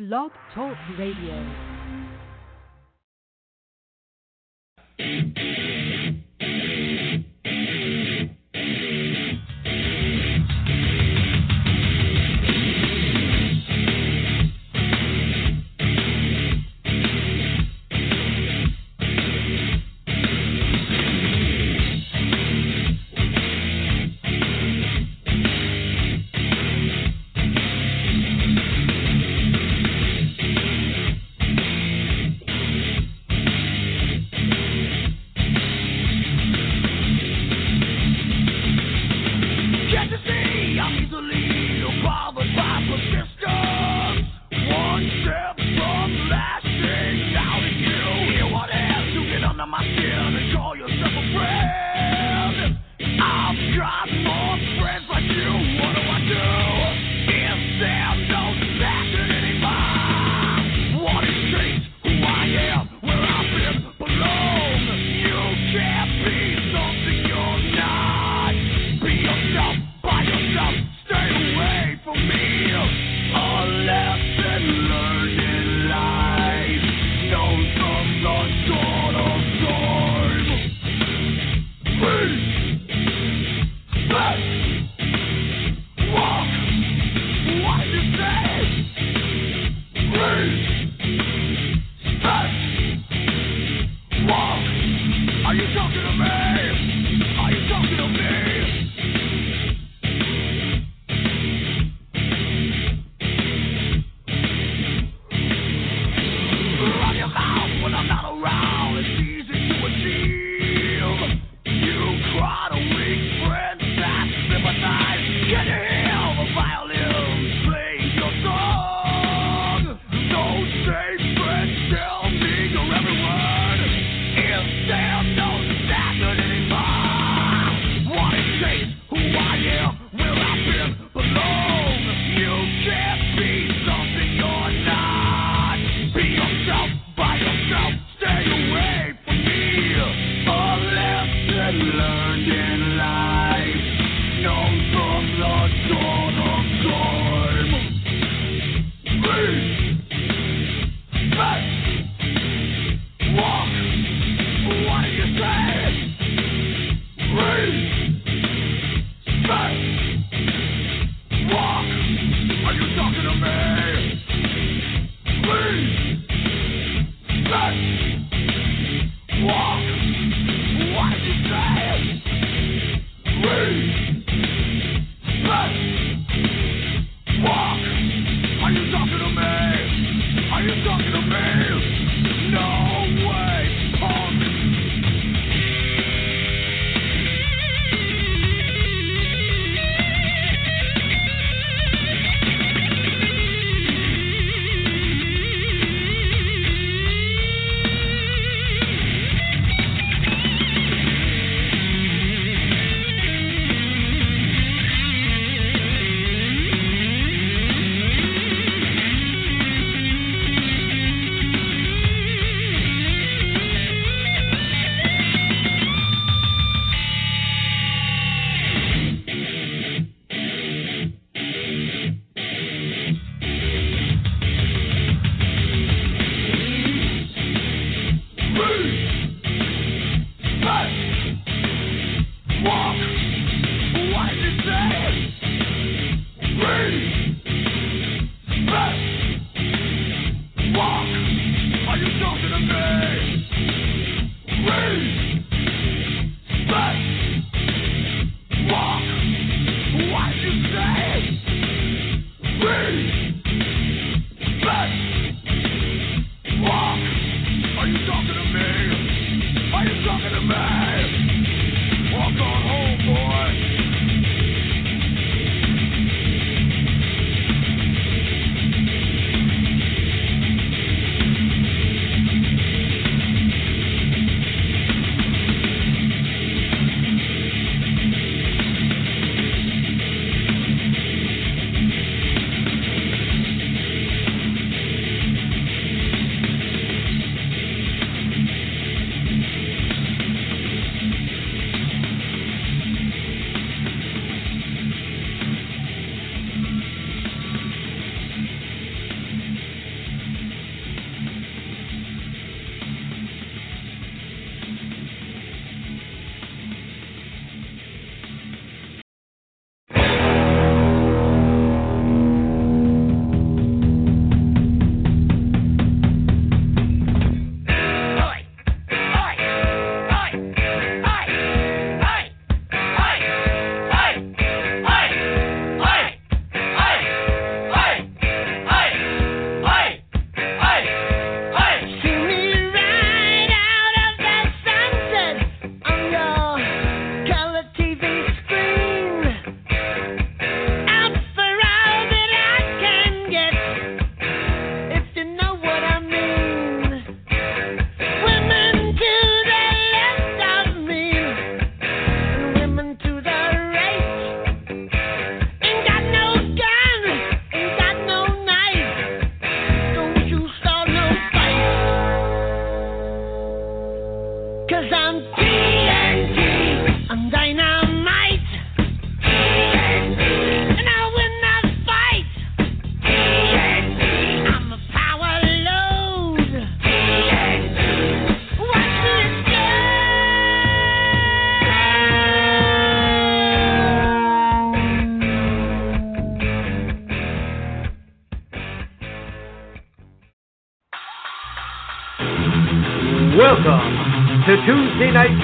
Blog Talk Radio.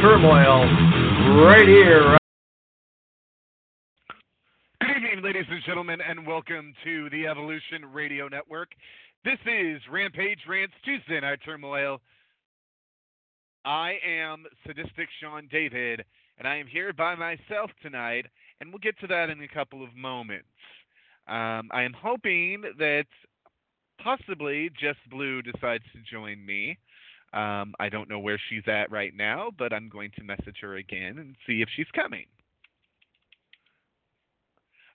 Turmoil, right here. Good evening, ladies and gentlemen, and welcome to the Evolution Radio Network. This is Rampage Rants Tuesday Night Turmoil. I am Sadistic Sean David, and I am here by myself tonight, and we'll get to that in a couple of moments. Um, I am hoping that possibly Jess Blue decides to join me. Um, I don't know where she's at right now, but I'm going to message her again and see if she's coming.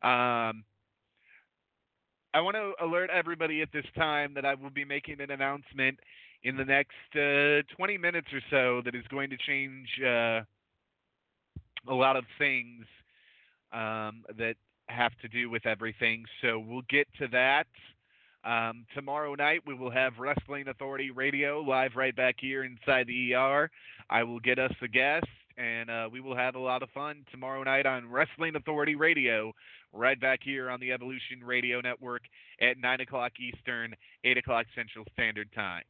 Um, I want to alert everybody at this time that I will be making an announcement in the next uh, 20 minutes or so that is going to change uh, a lot of things um, that have to do with everything. So we'll get to that. Um, tomorrow night we will have Wrestling Authority Radio live right back here inside the ER. I will get us a guest, and uh, we will have a lot of fun tomorrow night on Wrestling Authority Radio, right back here on the Evolution Radio Network at 9 o'clock Eastern, 8 o'clock Central Standard Time.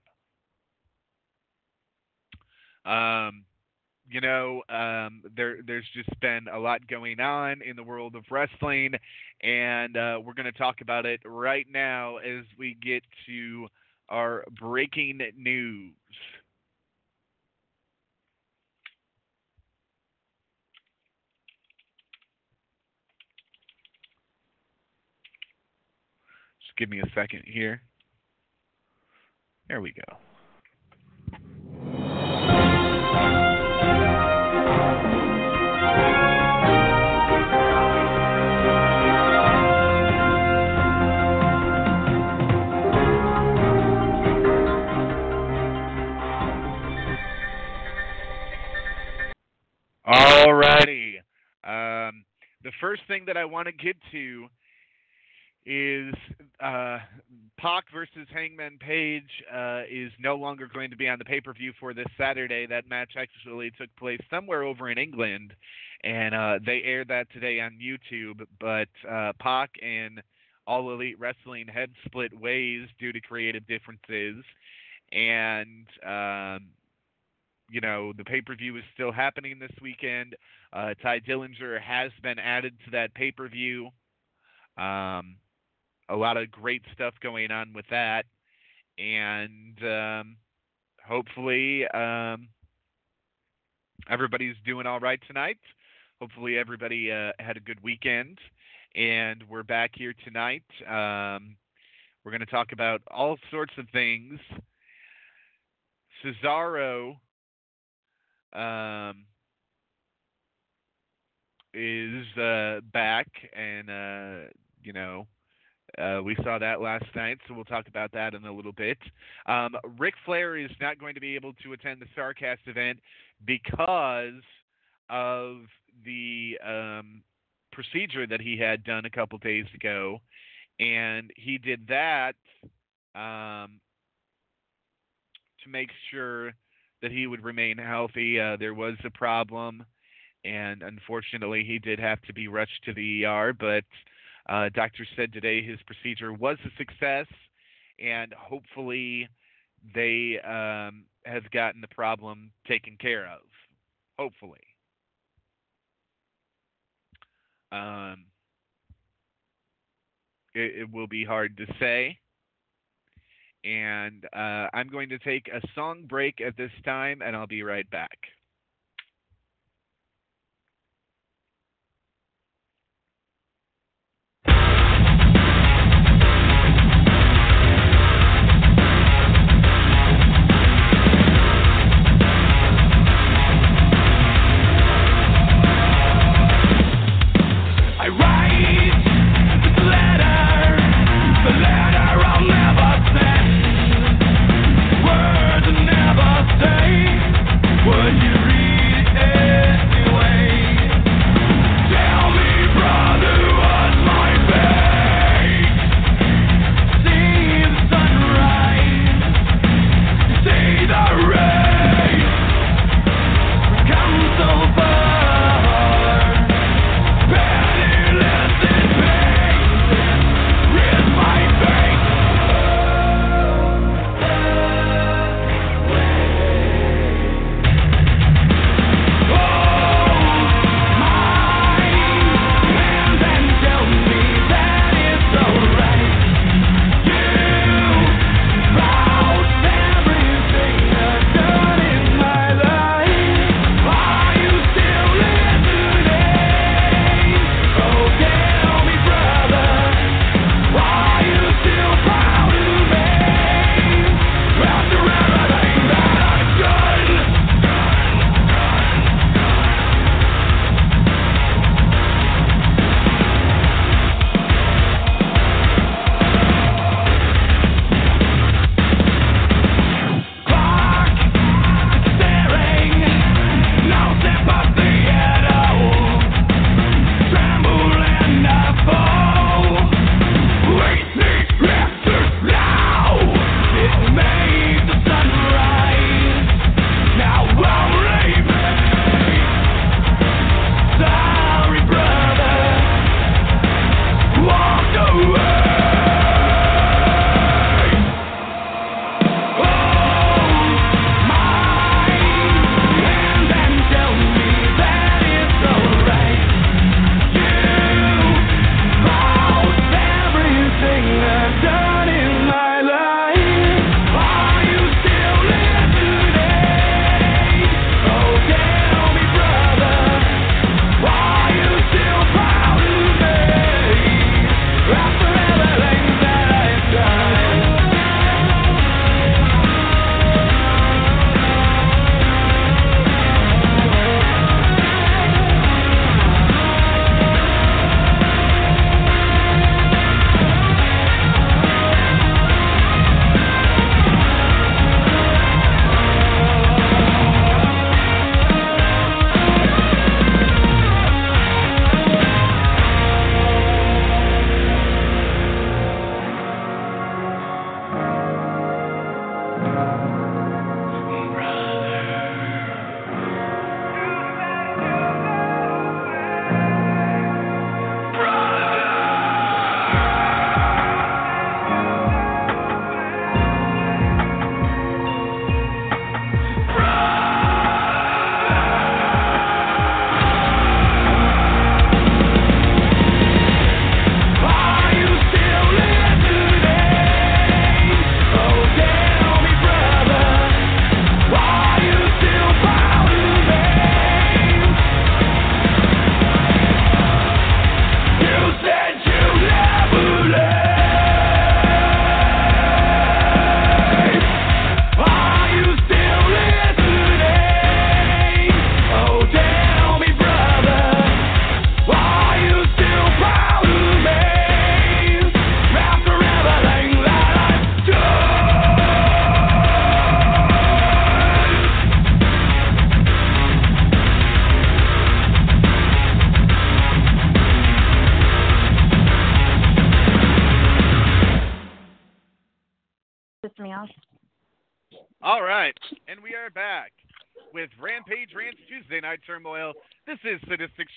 Um, you know, um, there there's just been a lot going on in the world of wrestling, and uh, we're going to talk about it right now as we get to our breaking news. Just give me a second here. There we go. Alrighty. Um, the first thing that I want to get to is uh, Pac versus Hangman Page uh, is no longer going to be on the pay per view for this Saturday. That match actually took place somewhere over in England, and uh, they aired that today on YouTube. But uh, Pac and All Elite Wrestling had split ways due to creative differences, and um, you know the pay per view is still happening this weekend. Uh, Tye Dillinger has been added to that pay per view. Um, a lot of great stuff going on with that, and um, hopefully um, everybody's doing all right tonight. Hopefully everybody uh, had a good weekend, and we're back here tonight. Um, we're going to talk about all sorts of things. Cesaro um, is uh, back, and uh, you know uh, we saw that last night, so we'll talk about that in a little bit. Um, Ric Flair is not going to be able to attend the Starcast event because of the um, procedure that he had done a couple days ago, and he did that um, to make sure that he would remain healthy. Uh, there was a problem, and unfortunately, he did have to be rushed to the ER, but uh, said today his procedure was a success, and hopefully they um, have gotten the problem taken care of. Hopefully. Um, it, it, will be hard to say. And uh, I'm going to take a song break at this time, and I'll be right back.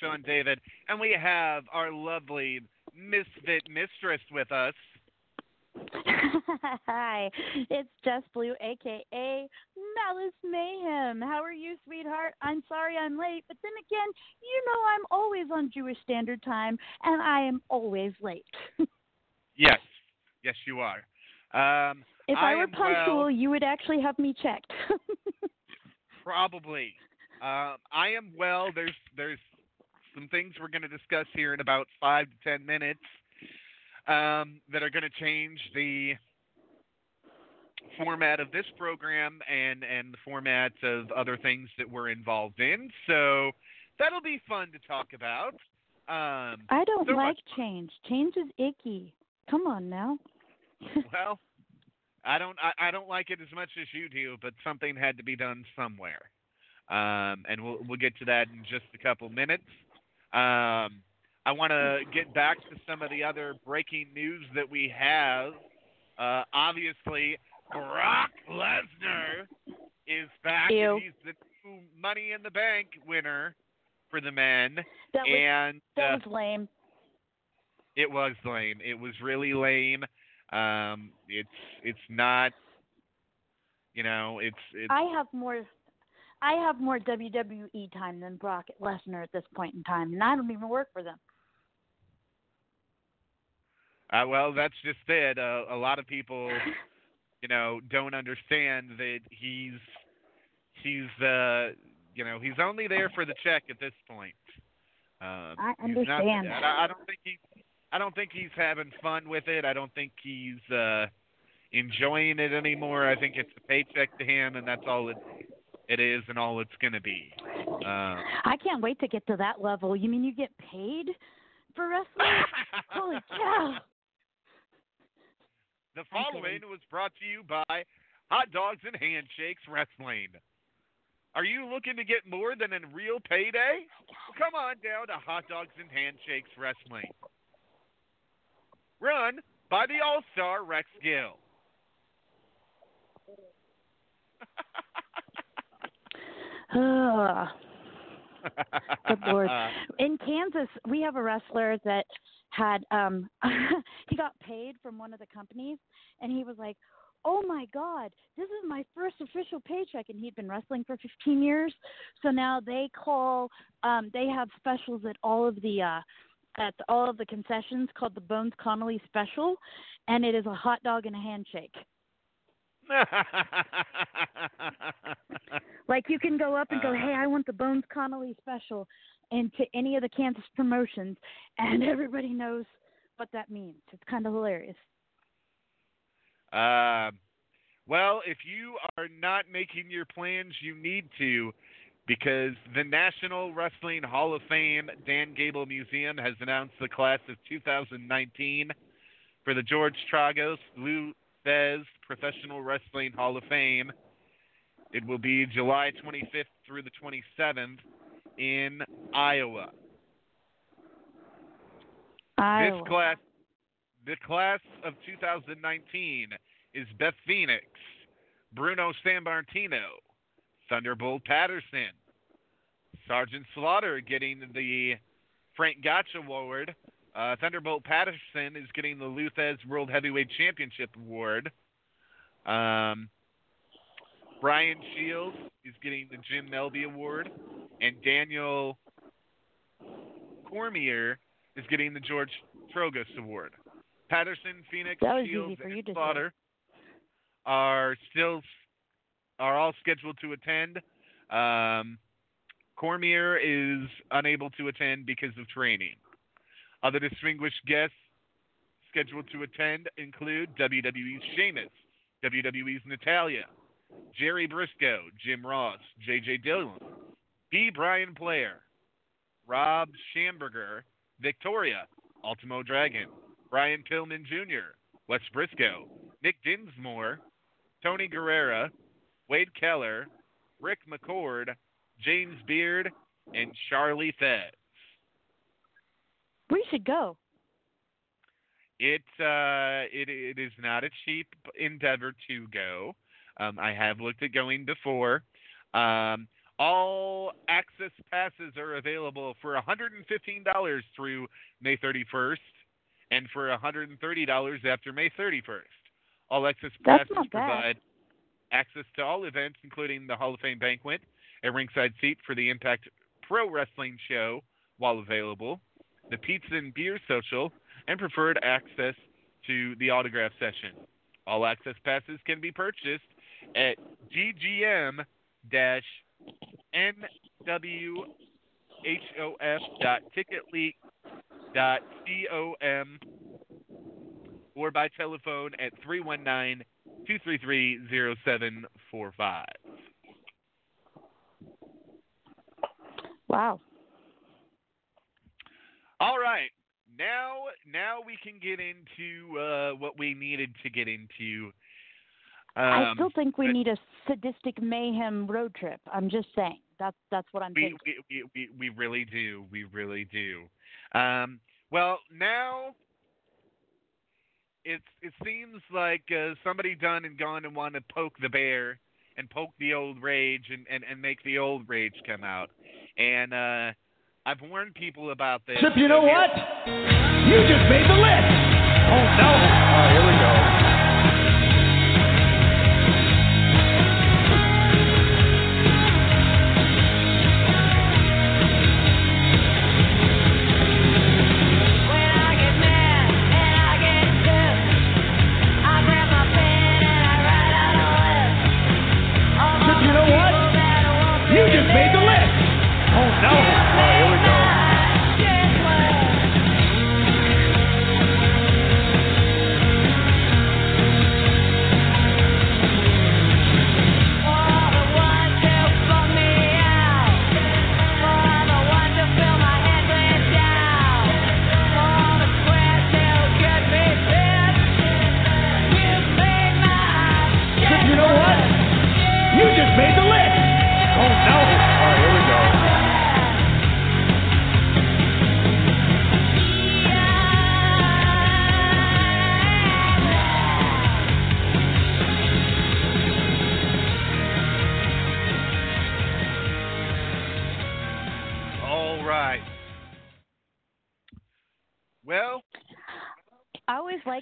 Sean David, and we have our lovely Misfit Mistress with us. Hi, it's Jess Blue, aka Malice Mayhem. How are you, sweetheart? I'm sorry I'm late, but then again, you know I'm always on Jewish Standard Time, and I am always late. Yes, yes, you are. Um, if I I, were punctual, well. you would actually have me checked. Probably. Um, I am well. There's there's some things we're going to discuss here in about five to ten minutes um, that are going to change the format of this program and and the format of other things that we're involved in. So that'll be fun to talk about. Um, I don't so like change. Change is icky. Come on now. Well, I don't I, I don't like it as much as you do, but something had to be done somewhere. Um, and we'll we'll get to that in just a couple minutes. Um, I want to get back to some of the other breaking news that we have. Uh, obviously, Brock Lesnar is back. Ew. He's the new Money in the Bank winner for the men, That was and that uh, was lame. it was lame. It was really lame. Um, it's it's not. You know, it's it's. I have more. I have more WWE time than Brock Lesnar at this point in time, and I don't even work for them. Uh, well, that's just it. Uh, a lot of people, you know, don't understand that he's he's uh you know he's only there for the check at this point. Um, I not- understand that. I, I don't think he's I don't think he's having fun with it. I don't think he's uh enjoying it anymore. I think it's a paycheck to him, and that's all it it is, and all it's going to be. Um, I can't wait to get to that level. You mean you get paid for wrestling? Holy cow! The following was brought to you by Hot Dogs and Handshakes Wrestling. Are you looking to get more than a real payday? Come on down to Hot Dogs and Handshakes Wrestling. Run by the All Star Rex Gill. Good lord. In Kansas, we have a wrestler that had um he got paid from one of the companies and he was like, "Oh my god, this is my first official paycheck." And he'd been wrestling for 15 years. So now they call um they have specials at all of the uh at all of the concessions called the Bones Connolly special and it is a hot dog and a handshake. Like you can go up and go, Uh. "Hey, I want the Bones Connolly special," into any of the Kansas promotions, and everybody knows what that means. It's kind of hilarious. Um, well, if you are not making your plans, you need to, because the National Wrestling Hall of Fame Dan Gable Museum has announced the class of 2019 for the George Tragos Lou Thesz Professional Wrestling Hall of Fame. It will be July 25th through the 27th in Iowa. Iowa. This class, the class of 2019 is Beth Phoenix, Bruno Sammartino, Thunderbolt Patterson, Sergeant Slaughter getting the Frank Gotch Award. Uh, Thunderbolt Patterson is getting the Lou Thesz World Heavyweight Championship Award. Um, Brian Shields is getting the Jim Melby Award, and Daniel Cormier is getting the George Tragos Award. Patterson, Phoenix, Shields, and. Slaughter are still are all scheduled to attend. Um, Cormier is unable to attend because of training. Other distinguished guests scheduled to attend include WWE's Sheamus, WWE's Natalya, Jerry Brisco, Jim Ross, J.J. Dillon, B. Brian Blair, Rob Schamberger, Victoria, Ultimo Dragon, Brian Pillman Jr., Wes Brisco, Nick Dinsmore, Tony Guerrera, Wade Keller, Rick McCord, James Beard, and Charlie Thesz. We should go. it uh, it it is not a cheap endeavor to go. Um, I have looked at going before. Um, all access passes are available for $115 through May 31st, and for $130 after May 31st. All access passes provide access to all events, including the Hall of Fame banquet, a ringside seat for the Impact Pro Wrestling show while available, the pizza and beer social, and preferred access to the autograph session. All access passes can be purchased at ggm nwhof.ticketleap.com or by telephone at 319 233 0745. Wow. All right. Now now we can get into uh, what we needed to get into. I Um, still think we but need a sadistic mayhem road trip. I'm just saying. That's that's what I'm we, thinking. we, we, we, we really do. We really do. Um, well, now it's it seems like uh, somebody done and gone and want to poke the bear and poke the old rage and, and, and make the old rage come out. And uh, I've warned people about this. Chip, you know here- what? You just made the list. Oh no! Oh,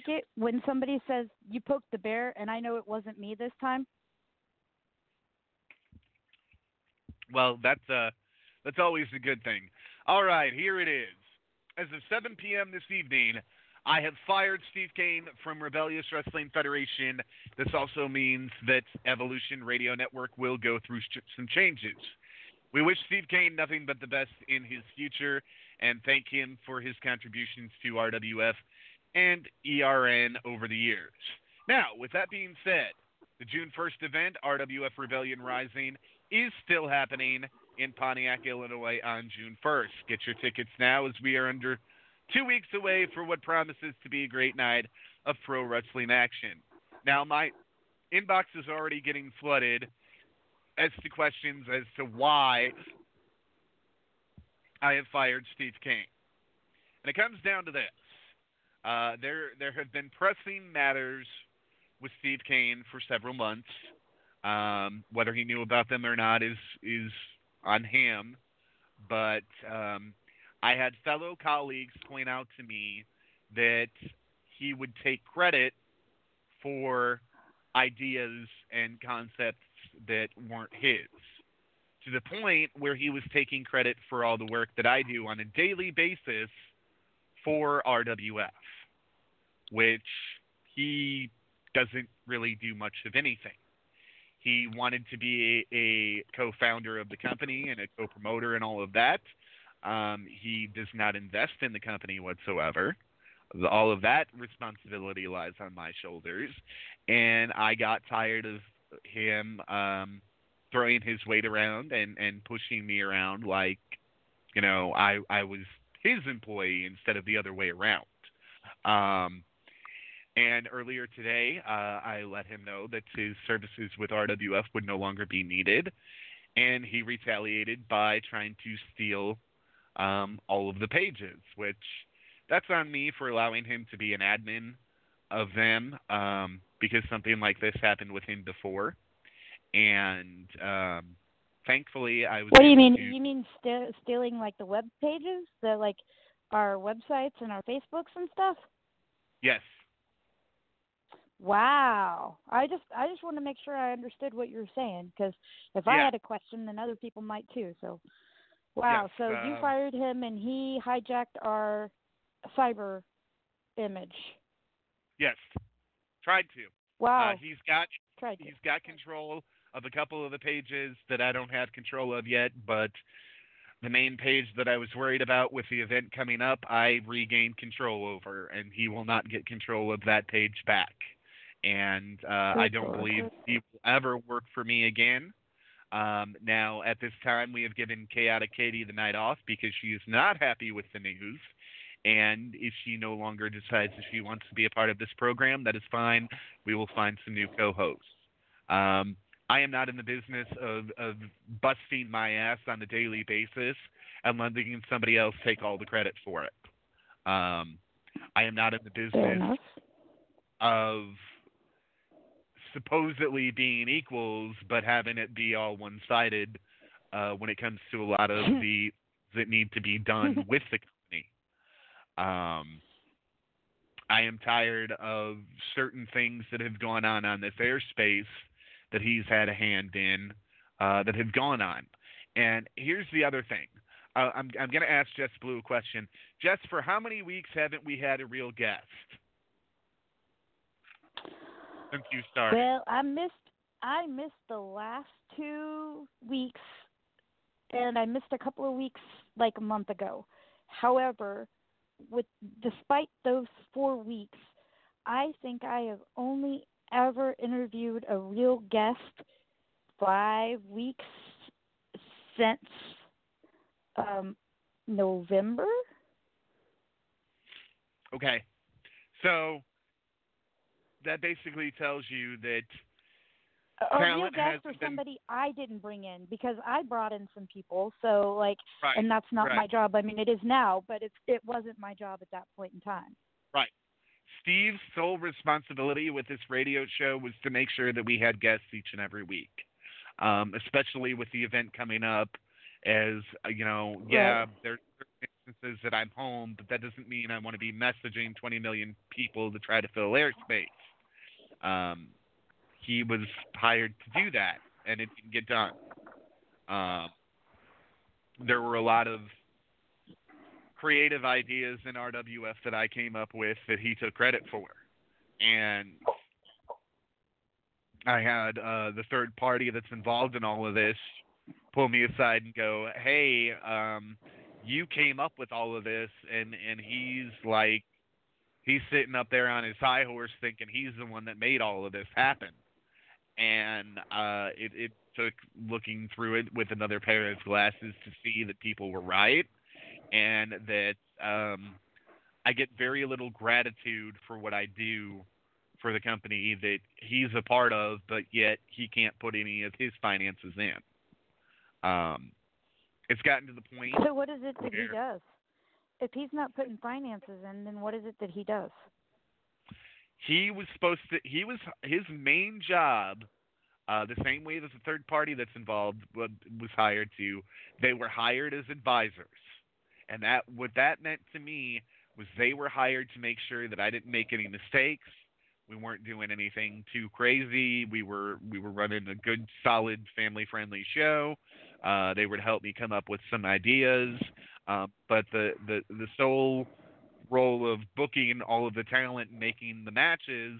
like it when somebody says you poked the bear, and I know it wasn't me this time. Well, that's uh, that's always a good thing. All right, here it is. As of 7 p.m. this evening, I have fired Steve Kane from Rebellious Wrestling Federation. This also means that Evolution Radio Network will go through some changes. We wish Steve Kane nothing but the best in his future and thank him for his contributions to RWF and ERN over the years. Now, with that being said, the June 1st event, RWF Rebellion Rising, is still happening in Pontiac, Illinois on June 1st. Get your tickets now as we are under two weeks away for what promises to be a great night of pro wrestling action. Now, my inbox is already getting flooded as to questions as to why I have fired Steve King. And it comes down to this. Uh, there, there have been pressing matters with Steve Kane for several months. Um, whether he knew about them or not is is on him. But um, I had fellow colleagues point out to me that he would take credit for ideas and concepts that weren't his. To the point where he was taking credit for all the work that I do on a daily basis for RWF, which he doesn't really do much of anything. He wanted to be a, a co-founder of the company and a co-promoter and all of that. Um, he does not invest in the company whatsoever. All of that responsibility lies on my shoulders, and I got tired of him um, throwing his weight around and and pushing me around like, you know, I I was his employee instead of the other way around. Um, and earlier today, uh, I let him know that his services with RWF would no longer be needed, and he retaliated by trying to steal um, all of the pages, which that's on me for allowing him to be an admin of them um, because something like this happened with him before, and um, thankfully I was. What do you mean? to- You mean st- stealing like the web pages, the like our websites and our Facebooks and stuff? Yes. Wow. I just I just want to make sure I understood what you were saying because if I had a question, then other people might too. So, wow. Yes, so you um, fired him and he hijacked our cyber image. Yes. Tried to. Wow. Uh, he's got Tried to. he's got control of a couple of the pages that I don't have control of yet, but the main page that I was worried about with the event coming up, I regained control over, and he will not get control of that page back. And uh, I don't believe he will ever work for me again. Um, now, at this time, we have given Chaotic Katie the night off because she is not happy with the news. And if she no longer decides that she wants to be a part of this program, that is fine. We will find some new co-hosts. Um, I am not in the business of, of busting my ass on a daily basis and letting somebody else take all the credit for it. Um, I am not in the business of supposedly being equals, but having it be all one-sided uh, when it comes to a lot of the that need to be done with the company. Um, I am tired of certain things that have gone on on this airspace that he's had a hand in uh, that have gone on. And here's the other thing. Uh, I'm I'm going to ask Jess Blue a question. Jess, for how many weeks haven't we had a real guest since you started? Well, I missed I missed the last two weeks, and I missed a couple of weeks like a month ago. However, with despite those four weeks, I think I have only ever interviewed a real guest five weeks since um, November. Okay. So that basically tells you that A real Talent guest hasn't or been- somebody I didn't bring in because I brought in some people. So like right, and that's not my job. I mean, it is now, but it's it wasn't my job at that point in time. Right. Steve's sole responsibility with this radio show was to make sure that we had guests each and every week, um, especially with the event coming up. As uh, you know, yeah, Right. there's instances that I'm home, but that doesn't mean I want to be messaging 20 million people to try to fill airspace. Um, he was hired to do that, and it didn't get done. Um, there were a lot of creative ideas in RWF that I came up with that he took credit for. And I had uh, the third party that's involved in all of this pull me aside and go, "Hey, um, you came up with all of this," and and he's like, he's sitting up there on his high horse thinking he's the one that made all of this happen. And uh, it it took looking through it with another pair of glasses to see that people were right and that um, I get very little gratitude for what I do for the company that he's a part of, but yet he can't put any of his finances in. Um, it's gotten to the point. So what is it that he does? If he's not putting finances in, then what is it that he does? he was supposed to he was his main job uh the same way that the third party that's involved was hired to they were hired as advisors. And that what that meant to me was they were hired to make sure that I didn't make any mistakes. We weren't doing anything too crazy. We were we were running a good solid family friendly show. Uh they would help me come up with some ideas um but the the the sole role of booking all of the talent and making the matches.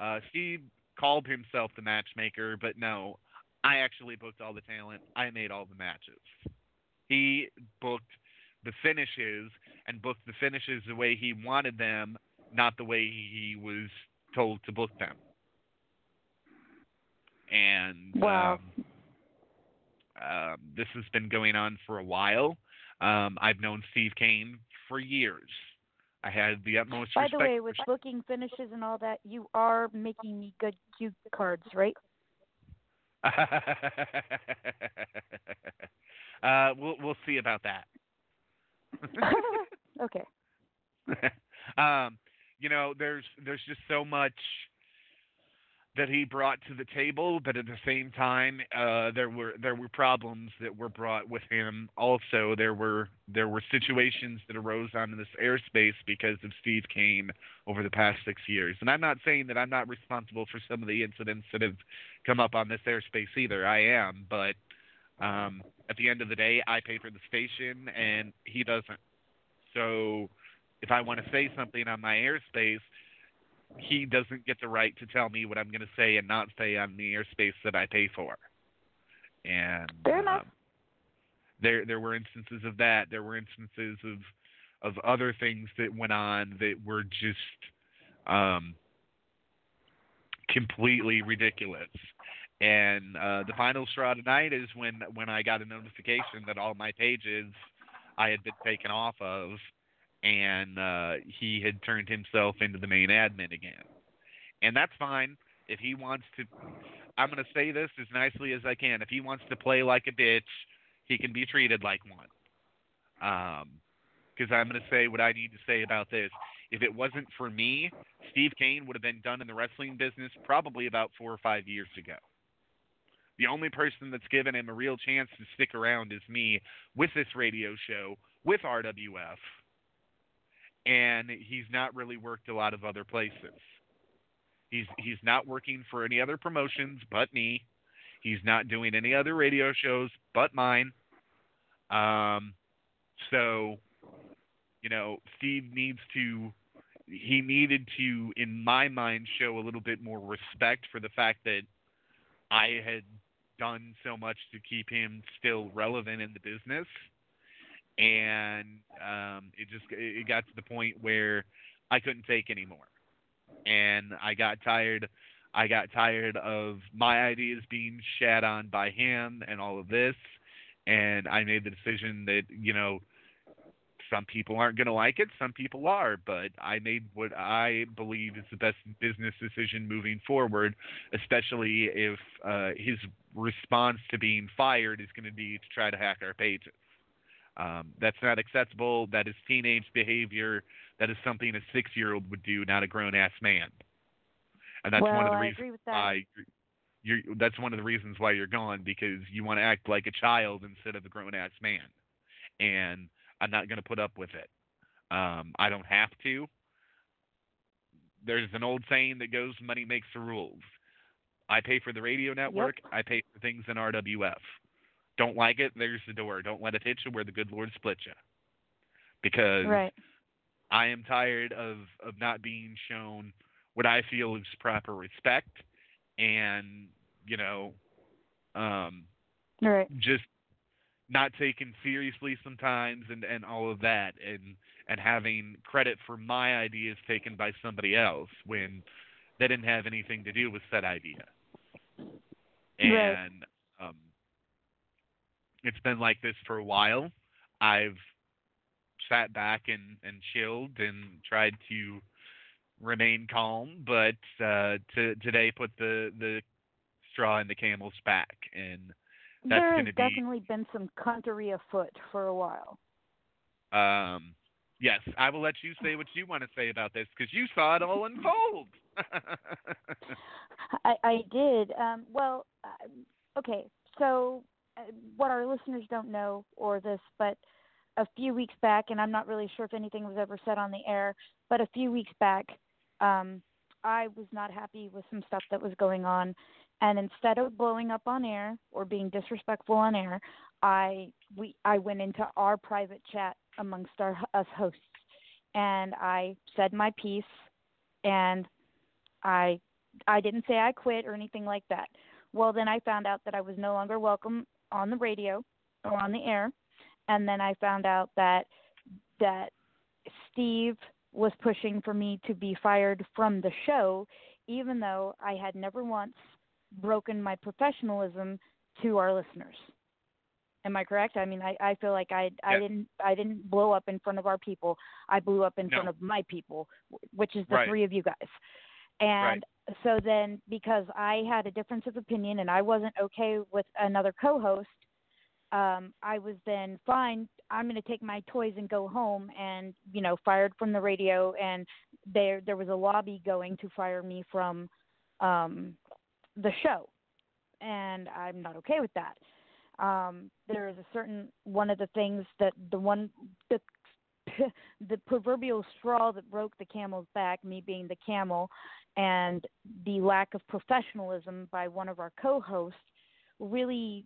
Uh, Steve called himself the matchmaker, but no, I actually booked all the talent. I made all the matches. He booked the finishes and booked the finishes the way he wanted them, not the way he was told to book them. And Wow. um, um, this has been going on for a while. Um, I've known Steve Kane for years. I had the utmost By respect. the way, with booking finishes and all that, you are making me good cue cards, right? uh, we'll we'll see about that. okay. um, you know, there's there's just so much that he brought to the table, but at the same time, uh, there were there were problems that were brought with him. Also, there were there were situations that arose on this airspace because of Steve Kane over the past six years. And I'm not saying that I'm not responsible for some of the incidents that have come up on this airspace either. I am, but um, at the end of the day, I pay for the station, and he doesn't. So, if I want to say something on my airspace he doesn't get the right to tell me what I'm going to say and not say on the airspace that I pay for. And. Um, there there were instances of that. There were instances of of other things that went on that were just um, completely ridiculous. And uh, the final straw tonight is when when I got a notification that all my pages I had been taken off of and uh, he had turned himself into the main admin again. And that's fine if he wants to. I'm going to say this as nicely as I can. If he wants to play like a bitch, he can be treated like one. Um, because I'm going to say what I need to say about this. If it wasn't for me, Steve Kane would have been done in the wrestling business probably about four or five years ago. The only person that's given him a real chance to stick around is me with this radio show, with RWF and he's not really worked a lot of other places. He's he's not working for any other promotions but me. He's not doing any other radio shows but mine. Um, so, you know, Steve needs to he needed to, in my mind, show a little bit more respect for the fact that I had done so much to keep him still relevant in the business and um, it just it got to the point where I couldn't take anymore, and I got tired. I got tired of my ideas being shat on by him and all of this, and I made the decision that you know some people aren't going to like it, some people are, but I made what I believe is the best business decision moving forward, especially if uh, his response to being fired is going to be to try to hack our pages. Um, that's not acceptable. That is teenage behavior. That is something a six-year-old would do, not a grown-ass man. And that's well, one of the I reasons why you're. That's one of the reasons why you're gone because you want to act like a child instead of a grown-ass man. And I'm not going to put up with it. Um, I don't have to. There's an old saying that goes, "Money makes the rules." I pay for the radio network. Yep. I pay for things in RWF. Don't like it, there's the door. Don't let it hit you where the good Lord split you. Because right. I am tired of, of not being shown what I feel is proper respect and, you know, um, right. just not taken seriously sometimes and, and all of that and and having credit for my ideas taken by somebody else when they didn't have anything to do with said idea. And Right. It's been like this for a while. I've sat back and, and chilled and tried to remain calm, but uh, to, today put the, the straw in the camel's back, and that's there going has to be definitely been some cuntery afoot for a while. um, yes. I will let you say what you want to say about this because you saw it all unfold. I, I did. Um, well, uh, okay. So, what our listeners don't know, or this, but a few weeks back, and I'm not really sure if anything was ever said on the air, but a few weeks back, um, I was not happy with some stuff that was going on, and instead of blowing up on air or being disrespectful on air, I we I went into our private chat amongst our us hosts, and I said my piece, and I I didn't say I quit or anything like that. Well, then I found out that I was no longer welcome on the radio or on the air, and then I found out that that Steve was pushing for me to be fired from the show, even though I had never once broken my professionalism to our listeners. Am I correct? I mean, I, I feel like I I didn't I didn't blow up in front of our people. I blew up in No. front of my people, which is the Right. three of you guys. And so then because I had a difference of opinion and I wasn't okay with another co-host, um, I was then fine. I'm going to take my toys and go home and you know fired from the radio and there there was a lobby going to fire me from um the show and I'm not okay with that. Um there is a certain one of the things that the one the the proverbial straw that broke the camel's back, me being the camel, and the lack of professionalism by one of our co-hosts really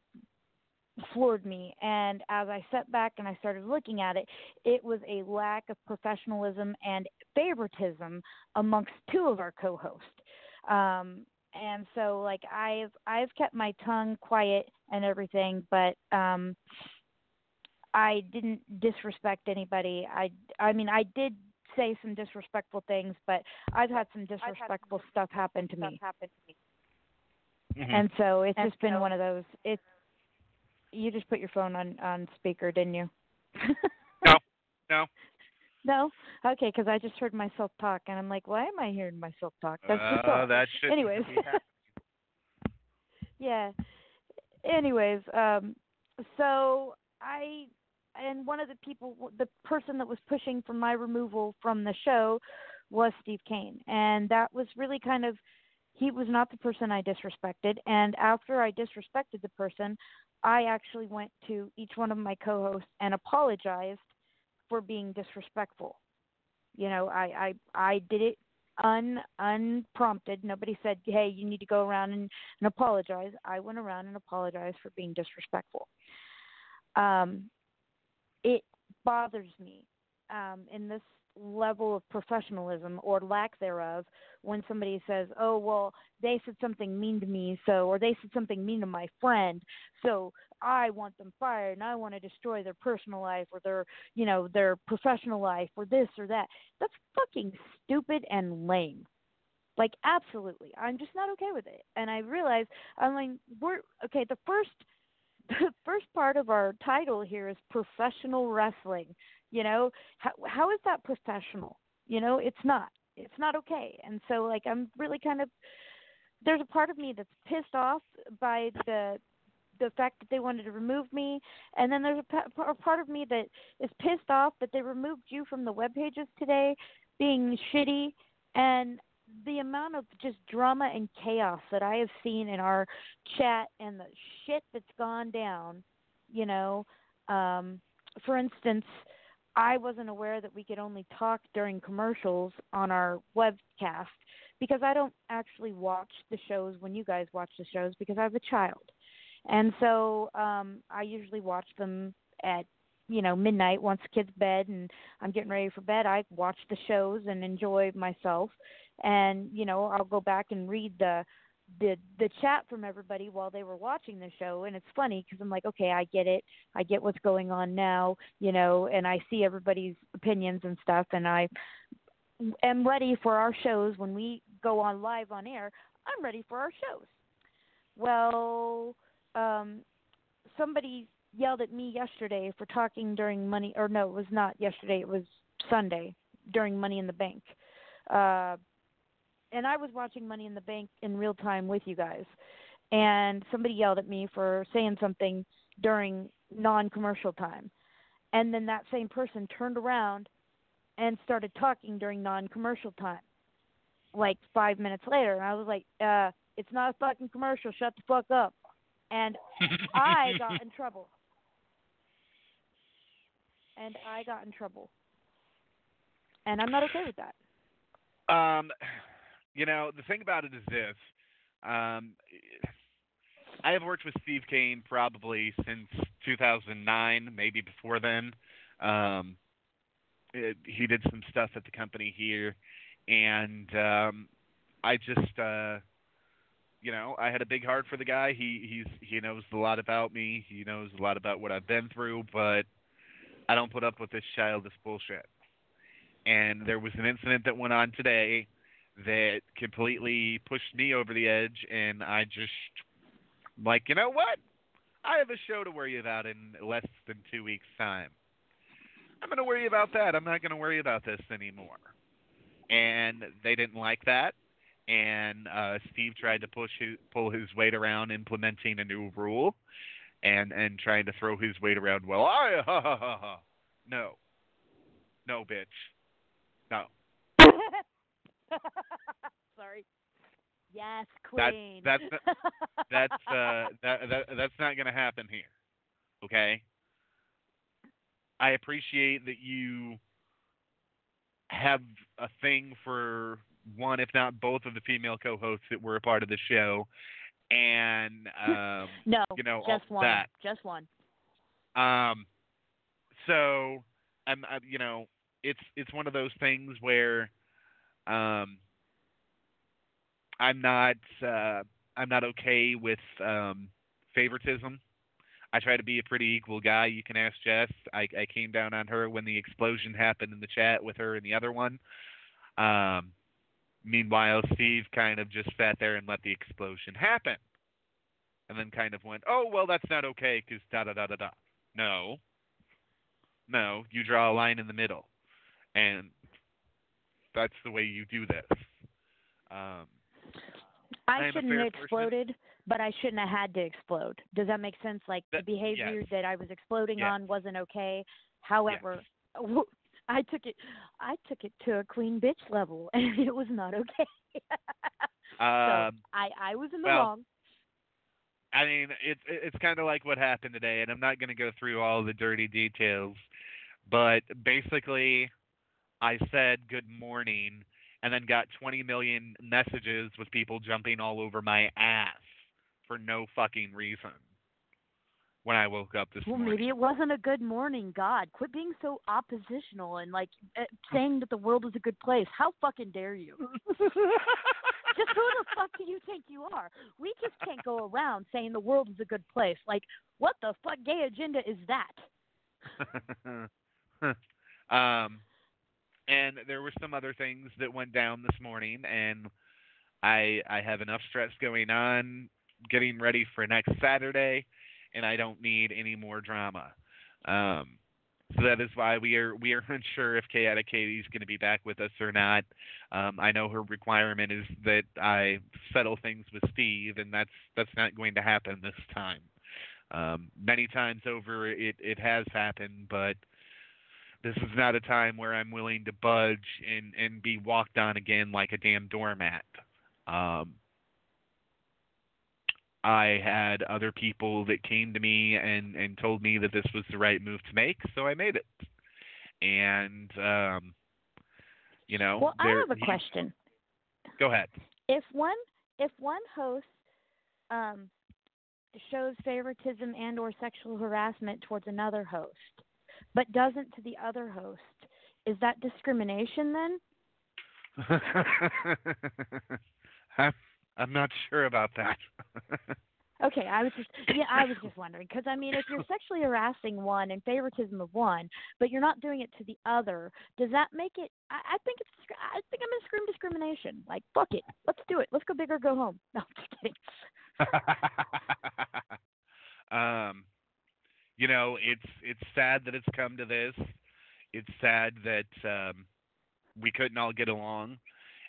floored me. And as I sat back and I started looking at it, it was a lack of professionalism and favoritism amongst two of our co-hosts. Um, and so, like I've I've kept my tongue quiet and everything, but um, I didn't disrespect anybody. I I mean I did say some disrespectful things, but I've had some disrespectful had stuff happen to me. Happen to me. Mm-hmm. And so it's and just so, been one of those. It's you just put your phone on on speaker, didn't you? no, no. No, okay, because I just heard myself talk, and I'm like, why am I hearing myself talk? That's uh, that should. Anyways. yeah. Anyways, um, so I and one of the people, the person that was pushing for my removal from the show, was Steve Kane, and that was really kind of he was not the person I disrespected. And after I disrespected the person, I actually went to each one of my co-hosts and apologized for being disrespectful. You know, I I I did it un unprompted. Nobody said, "Hey, you need to go around and, and apologize." I went around and apologized for being disrespectful. Um, it bothers me um, in this level of professionalism or lack thereof when somebody says, "Oh, well, they said something mean to me, so or they said something mean to my friend, so I want them fired and I want to destroy their personal life or their, you know, their professional life or this or that." That's fucking stupid and lame. Like absolutely. I'm just not okay with it. And I realize I'm like we're okay, the first the first part of our title here is professional wrestling. You know, how how is that professional? You know, it's not. It's not okay. And so like I'm really kind of there's a part of me that's pissed off by the the fact that they wanted to remove me, and then there's a, a part of me that is pissed off that they removed you from the web pages today, being shitty, and the amount of just drama and chaos that I have seen in our chat and the shit that's gone down, you know, um, for instance, I wasn't aware that we could only talk during commercials on our webcast because I don't actually watch the shows when you guys watch the shows because I have a child. And so um I usually watch them at you know midnight once kids bed and I'm getting ready for bed. I watch the shows and enjoy myself and you know I'll go back and read the the the chat from everybody while they were watching the show. And it's funny because i'm like okay i get it. I get what's going on now you know and i see everybody's opinions and stuff. And i am ready for our shows. When we go on live on air i'm ready for our shows. Well um somebody yelled at me yesterday for talking during money or no it was not yesterday. It was sunday during money in the bank. Uh and I was watching Money in the Bank in real time with you guys, and somebody yelled at me for saying something during non-commercial time, and then that same person turned around and started talking during non-commercial time, like five minutes later, and I was like, uh, "It's not a fucking commercial. Shut the fuck up," and I got in trouble, and I got in trouble, and I'm not okay with that. Um you know, the thing about it is this. Um, I have worked with Steve Kane probably since 2009, maybe before then. Um, it, he did some stuff at the company here, and um, I just, uh, you know, I had a big heart for the guy. He he's he knows a lot about me. He knows a lot about what I've been through, but I don't put up with this childish bullshit. And there was an incident that went on today that completely pushed me over the edge, and I just like, you know what? I have a show to worry about in less than two weeks' time. I'm going to worry about that. I'm not going to worry about this anymore. And they didn't like that. And uh, Steve tried to push his, pull his weight around implementing a new rule. and and trying to throw his weight around. Well, I ha ha ha ha. No, no, bitch, no. Sorry. Yes, That- queen. that's That's uh that, that that's not going to happen here. Okay. I appreciate that you have a thing for one, if not both, of the female co-hosts that were a part of the show, and um, no, you know just one. that. Just one. Um, so I'm, I, you know, it's it's one of those things where, um, I'm not uh, I'm not okay with um, favoritism. I try to be a pretty equal guy. You can ask Jess. I, I came down on her when the explosion happened in the chat with her and the other one. Um, meanwhile, Steve kind of just sat there and let the explosion happen, and then kind of went, "Oh well, that's not okay because da da da da da." No. No, you draw a line in the middle. And that's the way you do this. Um, I I shouldn't have person. exploded, but I shouldn't have had to explode. Does that make sense? Like That- the behavior yes. that I was exploding Yes. on wasn't okay. However, I took it I took it to a queen bitch level and it was not okay. so um, I I was in the well, wrong. I mean, it's it's kind of like what happened today, and I'm not going to go through all the dirty details, but basically, I said good morning, and then got 20 million messages with people jumping all over my ass for no fucking reason. When I woke up this Well, morning. Well, maybe it wasn't a good morning. God, quit being so oppositional and like eh, saying that the world is a good place. How fucking dare you? just who the fuck do you think you are? We just can't go around saying the world is a good place. Like, what the fuck gay agenda is that? um, and there were some other things that went down this morning, and I I have enough stress going on getting ready for next Saturday, and I don't need any more drama. Um, so that is why we are we are unsure if Chaotic Katie is going to be back with us or not. Um, I know her requirement is that I settle things with Steve, and that's that's not going to happen this time. Um, many times over, it it has happened, but this is not a time where I'm willing to budge and and be walked on again like a damn doormat. Um, I had other people that came to me and and told me that this was the right move to make, so I made it. And um, you know, well, I have a question. Go ahead. If one if one host um, shows favoritism and or sexual harassment towards another host, but doesn't to the other host, is that discrimination then? I'm I'm not sure about that. Okay, I was just yeah, I was just wondering because I mean, if you're sexually harassing one and favoritism of one, but you're not doing it to the other, does that make it? I, I think it's I think I'm gonna scream discrimination. Like fuck it, let's do it. Let's go big or go home. No, I'm just kidding. um, you know, it's it's sad that it's come to this. It's sad that um, we couldn't all get along.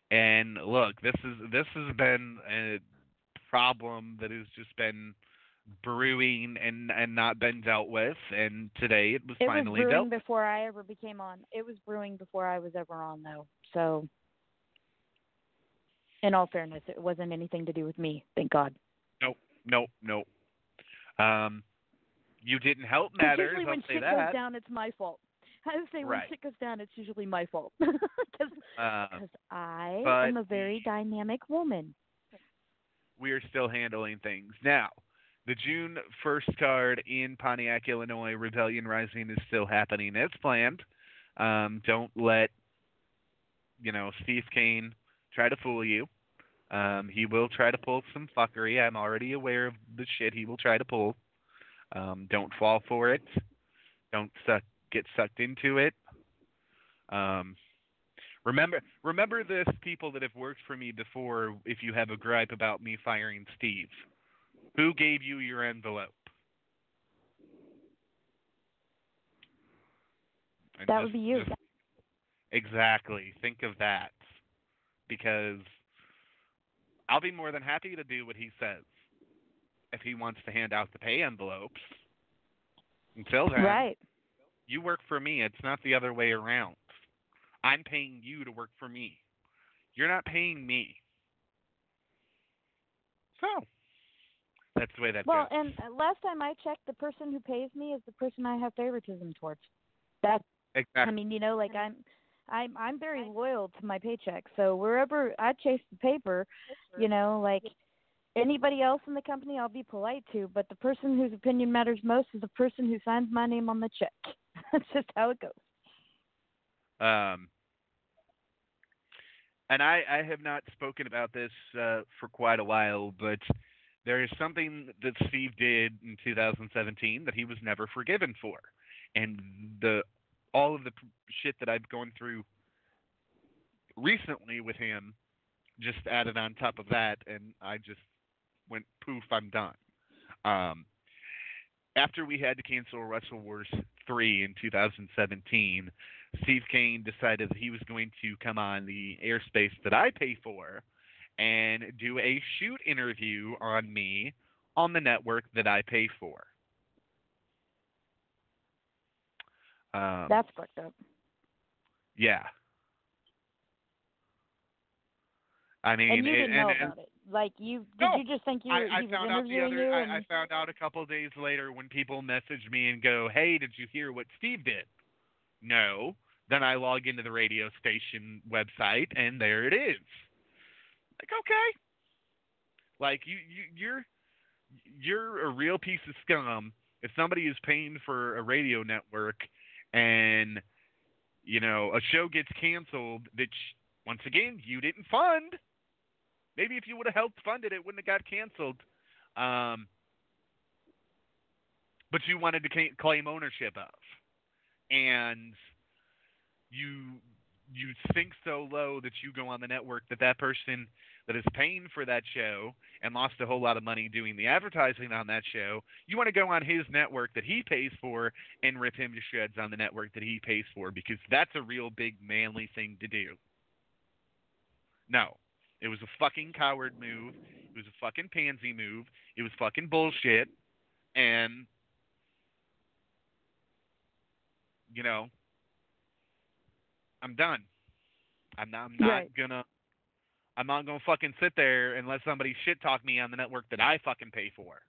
And look, this is this has been a problem that has just been brewing and and not been dealt with. And today it was It was brewing dealt. before I ever became on. It was brewing before I was ever on, though. So, in all fairness, it wasn't anything to do with me. Thank God. Nope, nope, nope. Um, you didn't help matters. usually I'll when shit that. goes down, it's my fault. I would say when Right. shit goes down, it's usually my fault because Uh, I am a very dynamic woman. we are still handling things. Now, the June 1st card in Pontiac, Illinois, Rebellion Rising is still happening as planned. Um, don't let, you know, Steve Kane try to fool you. Um, he will try to pull some fuckery. I'm already aware of the shit he will try to pull. Um, don't fall for it. Don't suck, get sucked into it. Um, Remember, remember this, people that have worked for me before. If you have a gripe about me firing Steve, who gave you your envelope? And That just- would be you. just- exactly. Think of that, because I'll be more than happy to do what he says. If he wants to hand out the pay envelopes. Until then, Right. you work for me. It's not the other way around. I'm paying you to work for me. You're not paying me. So that's the way that Well, goes. and uh, last time I checked, the person who pays me is the person I have favoritism towards. That exactly. I mean, you know, like I'm, I'm, I'm very loyal to my paycheck. So wherever I chase the paper, you know, like anybody else in the company, I'll be polite to. But the person whose opinion matters most is the person who signs my name on the check. That's just how it goes. Um, and I, I have not spoken about this uh, for quite a while, but there is something that Steve did in 2017 that he was never forgiven for, and the all of the shit that I've gone through recently with him just added on top of that, and I just went poof, I'm done. Um, after we had to cancel Wrestle Wars 3 in 2017, Steve Kane decided that he was going to come on the airspace that I pay for and do a shoot interview on me on the network that I pay for. Um, That's fucked up. yeah. I mean, And you didn't know and- and- about it. Like you, did No, you just think you I, were, I he found out the other. you? I, I found out a couple of days later when people message me and go, "Hey, did you hear what Steve did?" No. Then I log into the radio station website and there it is. Like, okay. Like you, you you're you're a real piece of scum if somebody is paying for a radio network and you know a show gets canceled that once again you didn't fund maybe if you would have helped fund it, it wouldn't have got canceled. Um, but you wanted to claim ownership of, and you you think so low that you go on the network that that person that is paying for that show and lost a whole lot of money doing the advertising on that show, you want to go on his network that he pays for and rip him to shreds on the network that he pays for because that's a real big manly thing to do. No, it was a fucking coward move. It was a fucking pansy move. It was fucking bullshit. And you know, I'm done. I'm not, I'm not Right. gonna. I'm not gonna fucking sit there and let somebody shit talk me on the network that I fucking pay for.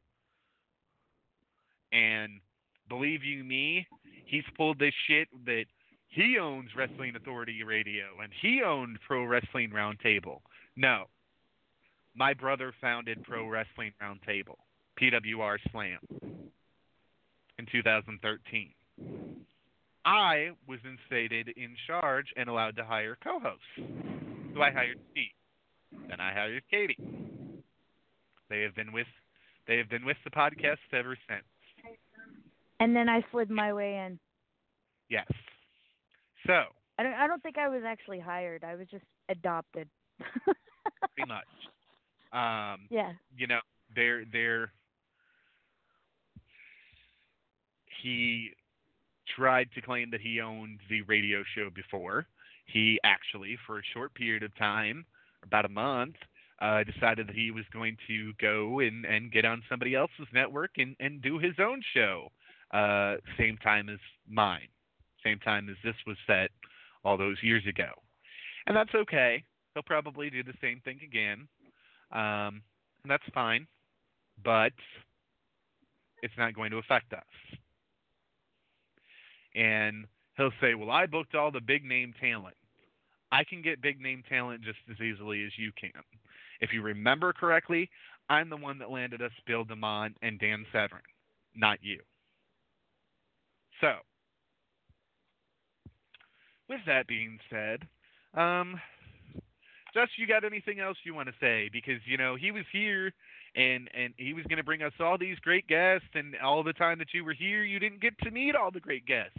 And believe you me, he's pulled this shit that he owns Wrestling Authority Radio and he owned Pro Wrestling Roundtable. No. My brother founded Pro Wrestling Roundtable, PWR Slam, in 2013. I was instated in charge and allowed to hire co hosts. So I hired Steve. Then I hired Katie. They have been with they have been with the podcast ever since. and then I slid my way in. Yes. So, I don't. I don't think I was actually hired. I was just adopted. pretty much. Um yeah. you know, they're they're he tried to claim that he owned the radio show before. He actually, for a short period of time, about a month, uh, decided that he was going to go and, and get on somebody else's network and, and do his own show, uh, same time as mine, same time as this was set all those years ago. And that's okay. He'll probably do the same thing again. Um, and that's fine, but it's not going to affect us. And he'll say, Well, I booked all the big name talent. I can get big name talent just as easily as you can. If you remember correctly, I'm the one that landed us Bill DeMott and Dan Severn, not you. So, with that being said, um, Just you got anything else you want to say? Because you know he was here, and and he was going to bring us all these great guests, and all the time that you were here, you didn't get to meet all the great guests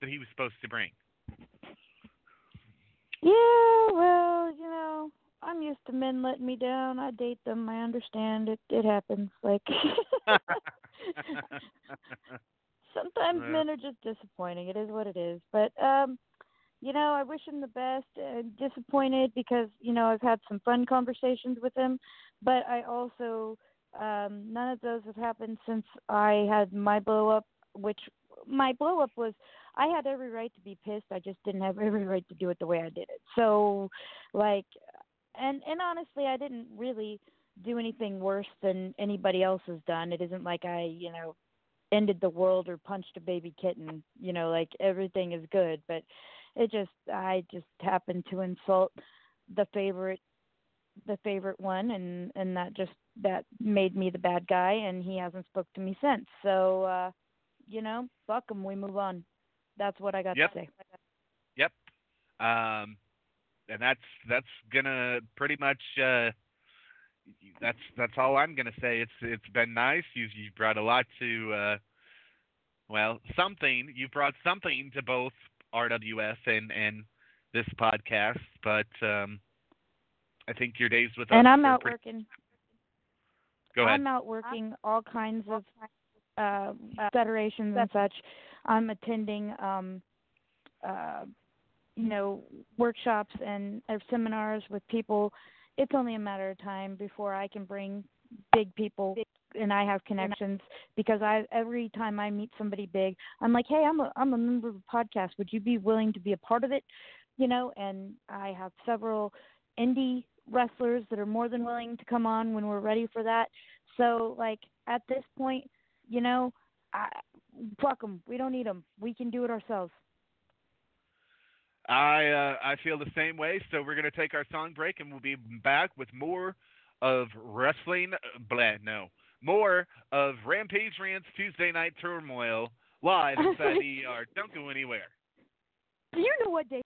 that he was supposed to bring. Yeah, well, you know, I'm used to men letting me down. I date them. I understand it. It happens. Like sometimes Yeah. men are just disappointing. It is what it is. But um, you know, I wish him the best. Uh, disappointed because you know I've had some fun conversations with him, but I also Um, none of those have happened since I had my blow up, which my blow up was I had every right to be pissed. I just didn't have every right to do it the way I did it. So, like, and and honestly, I didn't really do anything worse than anybody else has done. It isn't like I, you know, ended the world or punched a baby kitten. You know, like everything is good, but it just I just happened to insult the favorite the favorite one and and that just that made me the bad guy and he hasn't spoke to me since. So uh you know fuck him we move on. That's what i got yep. to say. Yep. Um and that's that's gonna pretty much uh that's that's all i'm gonna say. It's it's been nice. You've you brought a lot to uh well something. You brought something to both rws and and this podcast but um I think your days with us. And I'm are out pretty- working. Go ahead. I'm out working all kinds of uh, federations and such. I'm attending, um, uh, you know, workshops and uh, seminars with people. It's only a matter of time before I can bring big people, and I have connections because I every time I meet somebody big, I'm like, hey, I'm a I'm a member of a podcast. Would you be willing to be a part of it? You know, and I have several indie wrestlers that are more than willing to come on when we're ready for that. So, like at this point, you know, I, fuck them. We don't need them. We can do it ourselves. I uh, I feel the same way. So we're gonna take our song break, and we'll be back with more of wrestling. Blah, no, more of Rampage Rants Tuesday Night Turmoil live inside the ER. Don't go anywhere. Do you know what day?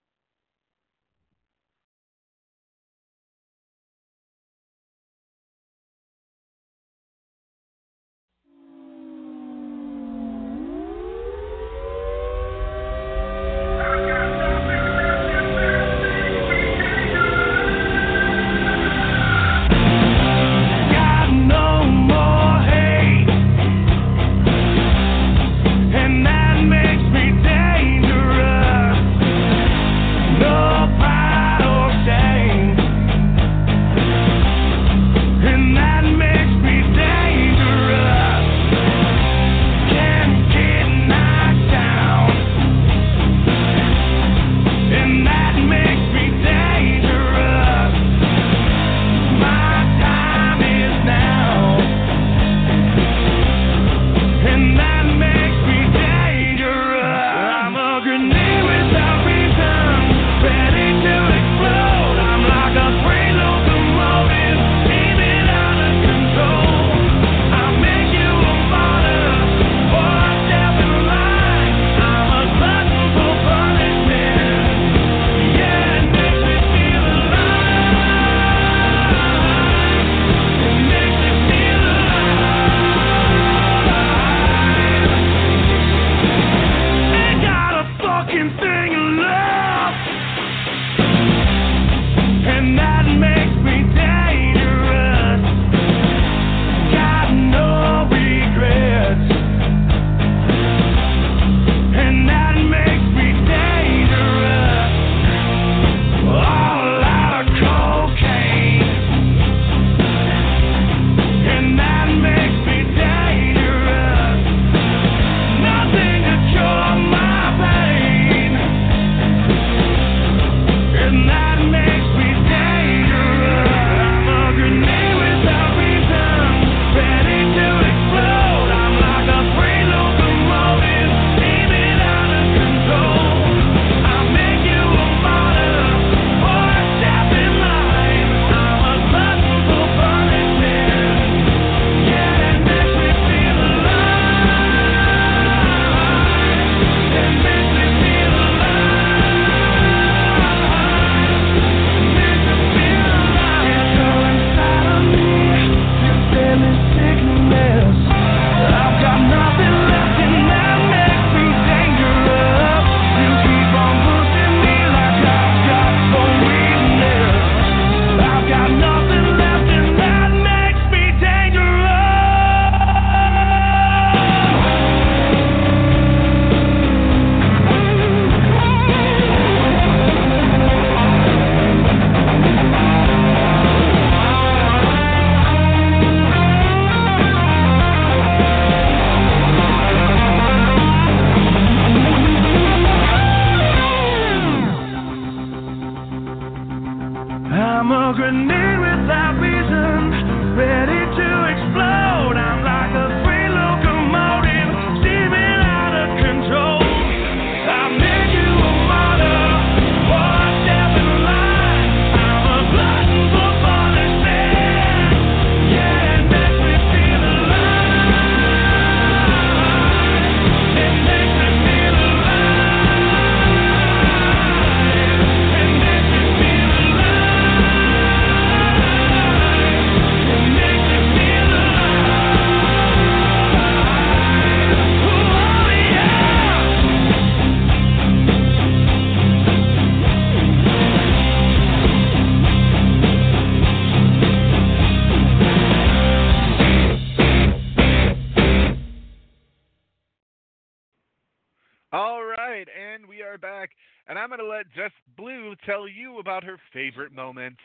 Favorite moment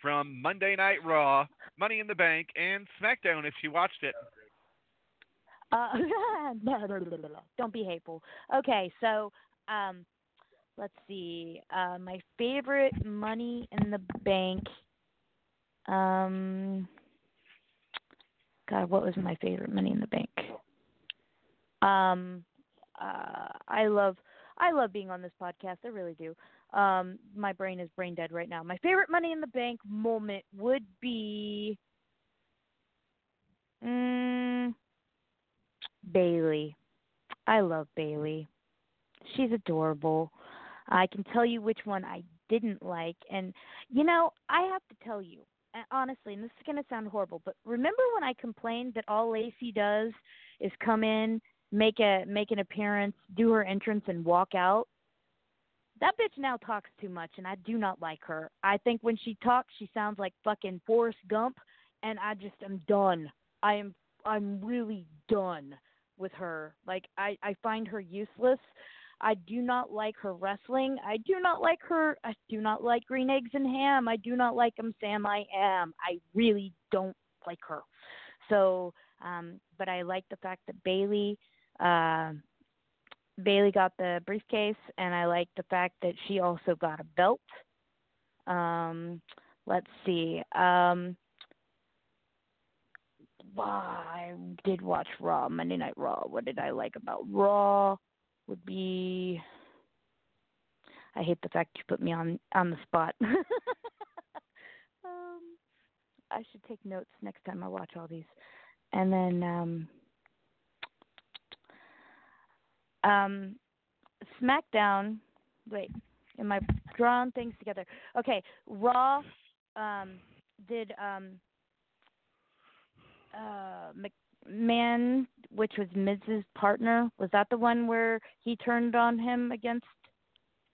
from Monday Night Raw, Money in the Bank, and SmackDown if you watched it. Uh, don't be hateful. Okay, so um, let's see. Uh, my favorite Money in the Bank. Um, God, what was my favorite Money in the Bank? Um, uh, I love I love being on this podcast. I really do. Um, my brain is brain dead right now. My favorite Money in the Bank moment would be mm, Bayley. I love Bayley. She's adorable. I can tell you which one I didn't like, and you know I have to tell you honestly, and this is going to sound horrible, but remember when I complained that all Lacey does is come in make a make an appearance, do her entrance, and walk out. That bitch now talks too much, and I do not like her. I think when she talks, she sounds like fucking Forrest Gump, and I just am done. I am I'm really done with her. Like I I find her useless. I do not like her wrestling. I do not like her. I do not like green eggs and ham. I do not like him, Sam. I am. I really don't like her. So, um, but I like the fact that Bayley, uh, Bayley got the briefcase, and I like the fact that she also got a belt. Um, let's see. Um, I did watch Raw, Monday Night Raw. What did I like about Raw? Would be. I hate the fact you put me on on the spot. um, I should take notes next time I watch all these. And then um um, SmackDown. Wait, am I drawing things together? Okay, Raw um, did um, uh, McMahon, which was Miz's partner. Was that the one where he turned on him against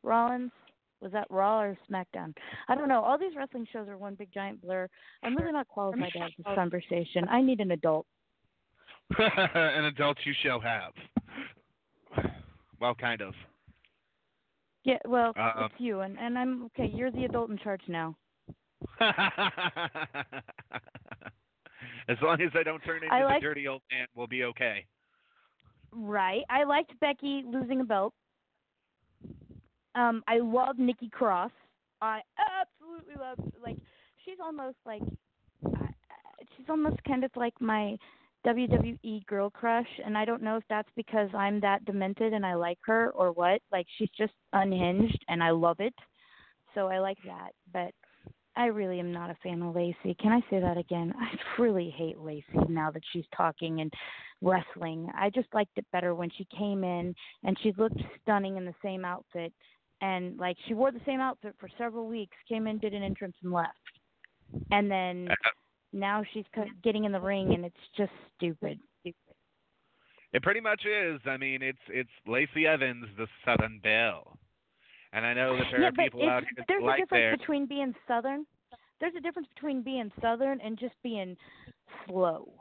Rollins? Was that Raw or SmackDown? I don't know. All these wrestling shows are one big giant blur. I'm really not qualified to have this conversation. I need an adult. an adult you shall have. Well, kind of. Yeah, well, uh, it's you, and and I'm okay. You're the adult in charge now. as long as I don't turn into like, the dirty old man, we'll be okay. Right. I liked Becky losing a belt. Um, I love Nikki Cross. I absolutely love like she's almost like uh, she's almost kind of like my WWE girl crush, and I don't know if that's because I'm that demented and I like her or what. Like she's just unhinged, and I love it. So I like that, but I really am not a fan of Lacey. Can I say that again? I really hate Lacey now that she's talking and wrestling. I just liked it better when she came in and she looked stunning in the same outfit. And like she wore the same outfit for several weeks, came in, did an entrance, and left. And then now she's getting in the ring and it's just stupid. It pretty much is. I mean, it's it's Lacey Evans, the Southern Belle, and I know that there yeah, are people out here there's like a difference between being Southern. There's a difference between being Southern and just being slow.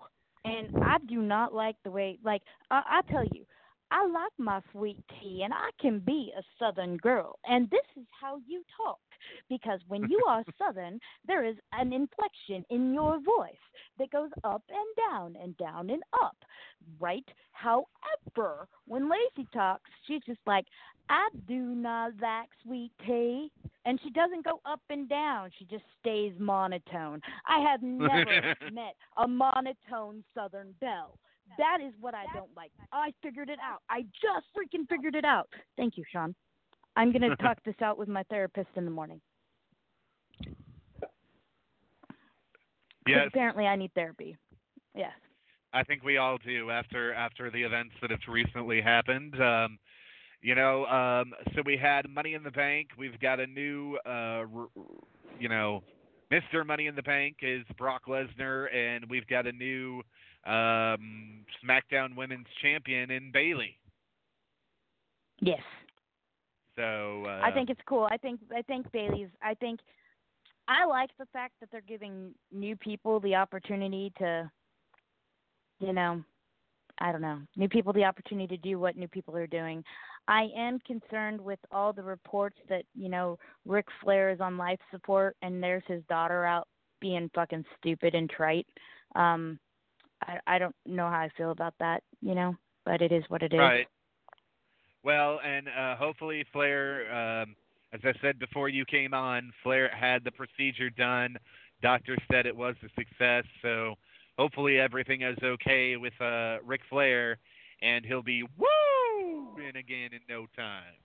And I do not like the way, like I, I tell you, I like my sweet tea, and I can be a Southern girl, and this is how you talk because when you are Southern, there is an inflection in your voice that goes up and down and down and up, right? However, when Lacey talks, she's just like, I do not like sweet tea. And she doesn't go up and down. She just stays monotone. I have never met a monotone Southern belle. That is what I don't like. I figured it out. I just freaking figured it out. Thank you, Sean. I'm going to talk this out with my therapist in the morning. Yes. Apparently, I need therapy. Yes. I think we all do after after the events that have recently happened. Um, you know, um, so we had Money in the Bank. We've got a new, uh, you know, Mr. Money in the Bank is Brock Lesnar, and we've got a new um, SmackDown Women's Champion in Bayley. Yes. So uh, I think it's cool. I think I think Bayley's. I think I like the fact that they're giving new people the opportunity to, you know, I don't know, new people the opportunity to do what new people are doing. I am concerned with all the reports that you know Ric Flair is on life support and there's his daughter out being fucking stupid and trite. Um, I I don't know how I feel about that, you know, but it is what it is. Right. Well, and uh, hopefully Flair, um, as I said before you came on, Flair had the procedure done. Doctor said it was a success, so hopefully everything is okay with uh, Ric Flair, and he'll be woo in again in no time.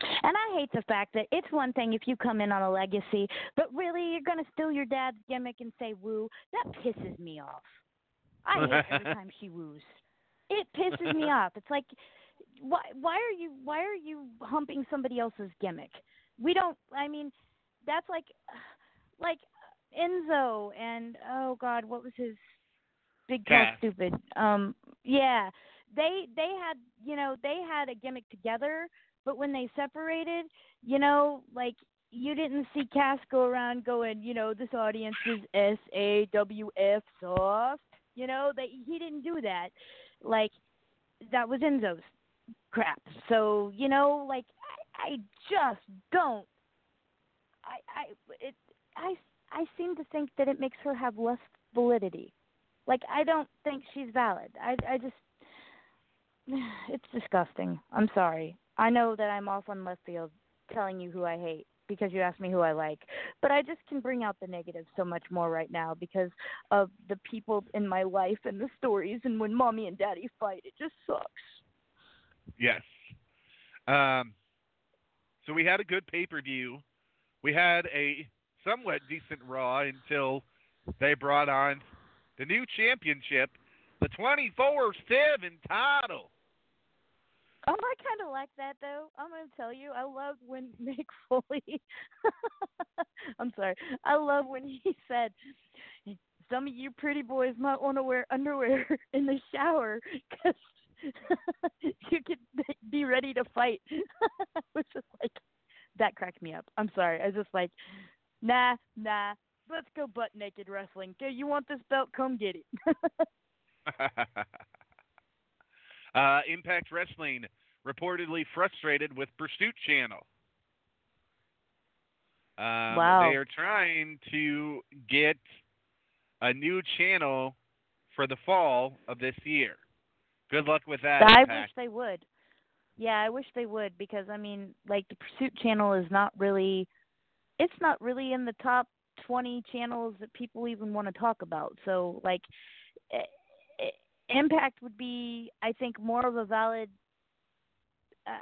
And I hate the fact that it's one thing if you come in on a legacy, but really you're going to steal your dad's gimmick and say woo. That pisses me off. I hate every time she woos. It pisses me off. It's like why why are you why are you humping somebody else's gimmick? We don't I mean that's like like Enzo and oh god, what was his big tall stupid? Um yeah. They they had you know, they had a gimmick together, but when they separated, you know, like you didn't see Cass go around going, you know, this audience is S A W F soft. You know, they he didn't do that. Like that was Enzo's crap. So, you know, like I, I just don't I I it I I seem to think that it makes her have less validity. Like I don't think she's valid. I I just it's disgusting. I'm sorry. I know that I'm off on left field telling you who I hate because you asked me who I like, but I just can bring out the negatives so much more right now because of the people in my life and the stories and when mommy and daddy fight, it just sucks. Yes. Um, so we had a good pay per view. We had a somewhat decent Raw until they brought on the new championship, the 24 7 title. Oh, I kind of like that though. I'm gonna tell you, I love when Mick Foley. I'm sorry. I love when he said, "Some of you pretty boys might want to wear underwear in the shower because you could be ready to fight." Which is like that cracked me up. I'm sorry. I was just like, nah, nah. Let's go butt naked wrestling. Okay, you want this belt? Come get it. uh, Impact Wrestling reportedly frustrated with Pursuit Channel. Um, Wow. They are trying to get a new channel for the fall of this year. Good luck with that. I wish they would. Yeah, I wish they would because I mean, like the Pursuit channel is not really it's not really in the top 20 channels that people even want to talk about. So, like eh, eh, Impact would be I think more of a valid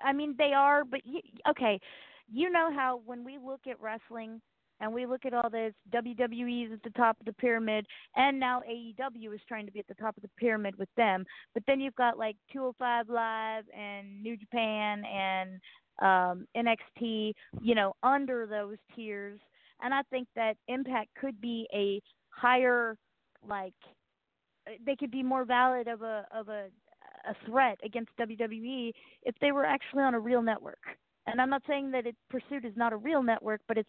I mean, they are, but you, okay, you know how when we look at wrestling and we look at all this WWE is at the top of the pyramid, and now AEW is trying to be at the top of the pyramid with them. But then you've got like 205 Live and New Japan and um, NXT, you know, under those tiers. And I think that Impact could be a higher, like, they could be more valid of a of a a threat against WWE if they were actually on a real network. And I'm not saying that it, Pursuit is not a real network, but it's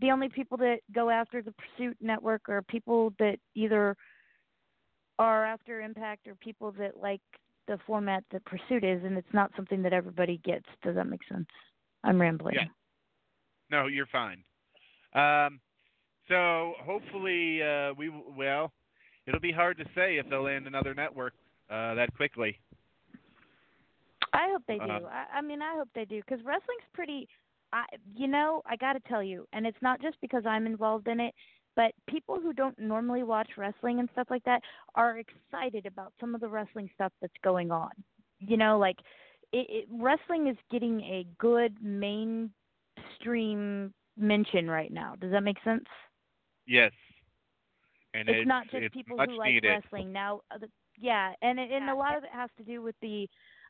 the only people that go after the Pursuit network are people that either are after Impact or people that like the format that Pursuit is, and it's not something that everybody gets. Does that make sense? I'm rambling. Yeah. No, you're fine. Um, so hopefully uh, we well, it'll be hard to say if they'll land another network uh, that quickly. I hope they do. Uh-huh. I, I mean, I hope they do because wrestling's pretty. I, you know, I got to tell you, and it's not just because I'm involved in it, but people who don't normally watch wrestling and stuff like that are excited about some of the wrestling stuff that's going on. You know, like it, it wrestling is getting a good mainstream mention right now. Does that make sense? Yes. And it's, not just it's people much who like needed. wrestling now. uh, Yeah, and it, and a lot of it has to do with the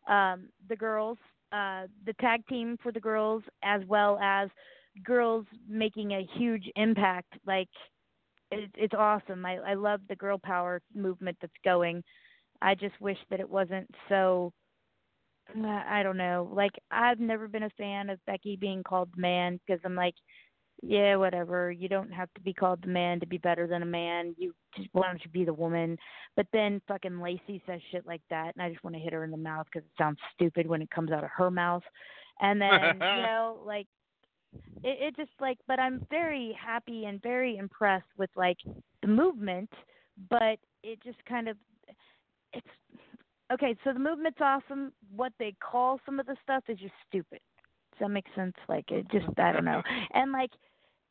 um the girls, uh the tag team for the girls, as well as girls making a huge impact. Like it, it's awesome. I I love the girl power movement that's going. I just wish that it wasn't so. uh, I don't know. Like I've never been a fan of Becky being called man because I'm like, yeah, whatever. You don't have to be called the man to be better than a man. You just why don't you be the woman? But then fucking Lacey says shit like that, and I just want to hit her in the mouth because it sounds stupid when it comes out of her mouth. And then you know, like it, it just like, but I'm very happy and very impressed with like the movement, but it just kind of it's okay. So the movement's awesome. What they call some of the stuff is just stupid. Does that make sense? Like it just I don't know. And like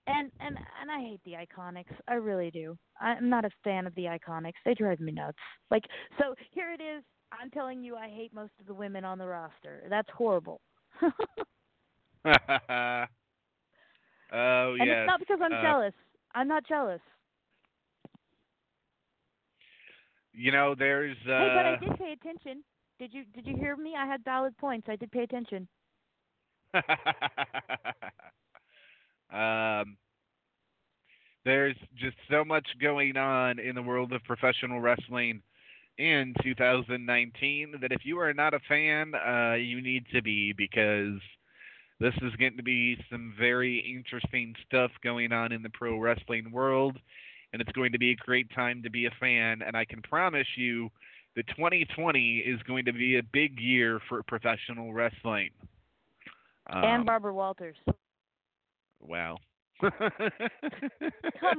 and and and I hate the IIconics. I really do. I'm not a fan of the IIconics. They drive me nuts. Like so here it is. I'm telling you I hate most of the women on the roster. That's horrible. oh and yes. it's not because I'm uh, jealous. I'm not jealous. You know, there's. Uh, Hey, but I did pay attention. Did you did you hear me? I had valid points. I did pay attention. um, there's just so much going on in the world of professional wrestling in 2019 that if you are not a fan, uh, you need to be because this is going to be some very interesting stuff going on in the pro wrestling world, and it's going to be a great time to be a fan. And I can promise you that 2020 is going to be a big year for professional wrestling. and Um, Barbara Walters. Wow. Come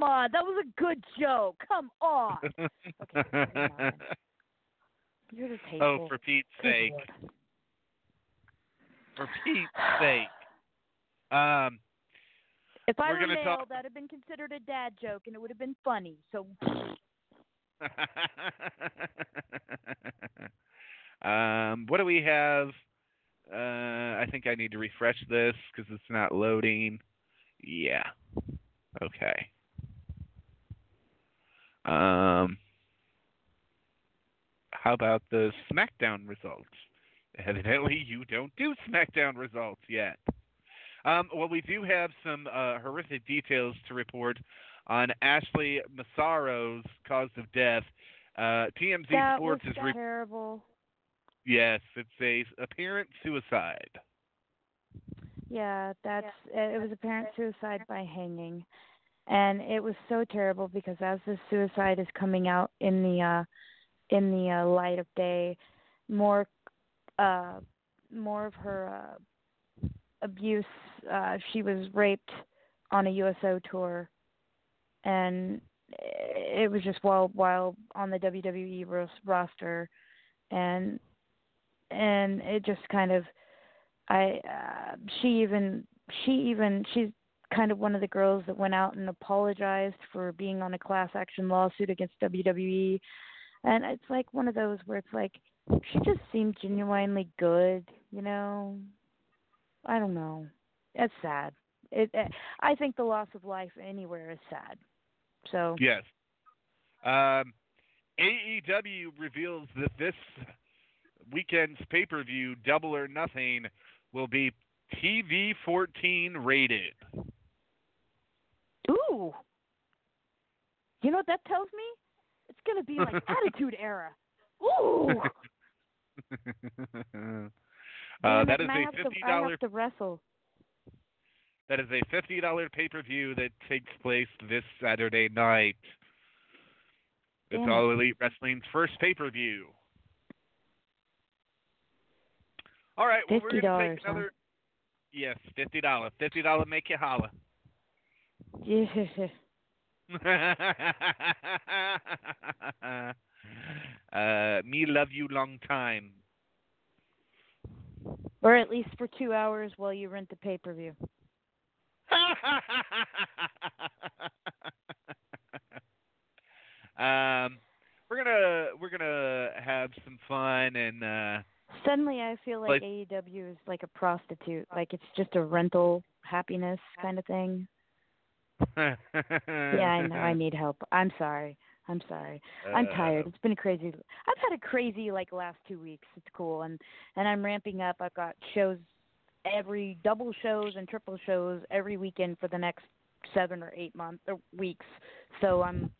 on, that was a good joke. Come on. Okay, never mind. You're just hateful. oh, for Pete's Good sake. Lord. For Pete's sake. Um, If I We're male, talk- that'd have been considered a dad joke, and it would have been funny. So um, what do we have? Uh, I think I need to refresh this because it's not loading. Yeah. Okay. Um, how about the SmackDown results? Evidently, you don't do SmackDown results yet. Um, well, we do have some uh, horrific details to report on Ashley Massaro's cause of death. Uh, TMZ that Sports is re- terrible. yes, it's a apparent suicide. Yeah, that's it was apparent suicide by hanging. And it was so terrible because as the suicide is coming out in the uh in the uh, light of day, more uh more of her uh abuse uh she was raped on a USO tour. And it was just while while on the WWE roster. And and it just kind of I uh, she even she even she's kind of one of the girls that went out and apologized for being on a class action lawsuit against WWE and it's like one of those where it's like she just seemed genuinely good, you know. I don't know. It's sad. It, it I think the loss of life anywhere is sad. So Yes. Um, AEW reveals that this weekend's pay per view, Double or Nothing, will be TV 14 rated. Ooh. You know what that tells me? It's gonna be like Attitude Era. Ooh. uh, that is a to- fifty have to wrestle. that is a fifty dollar pay per view that takes place this Saturday night. It's Damn. All Elite Wrestling's first pay per view. All right, well, we're gonna $50, huh? another. Yes, fifty dollar. Fifty dollar make you holla. Yeah. uh, me love you long time. Or at least for two hours while you rent the pay per view. um, we're gonna we're gonna have some fun and uh, Suddenly I feel like Like- AEW is like a prostitute. Like it's just a rental happiness kind of thing. Yeah, I know. I need help. I'm sorry. I'm sorry. I'm Uh, tired. It's been a crazy. I've had a crazy like last two weeks. It's cool, and and I'm ramping up. I've got shows every double shows and triple shows every weekend for the next seven or eight months or weeks. So I'm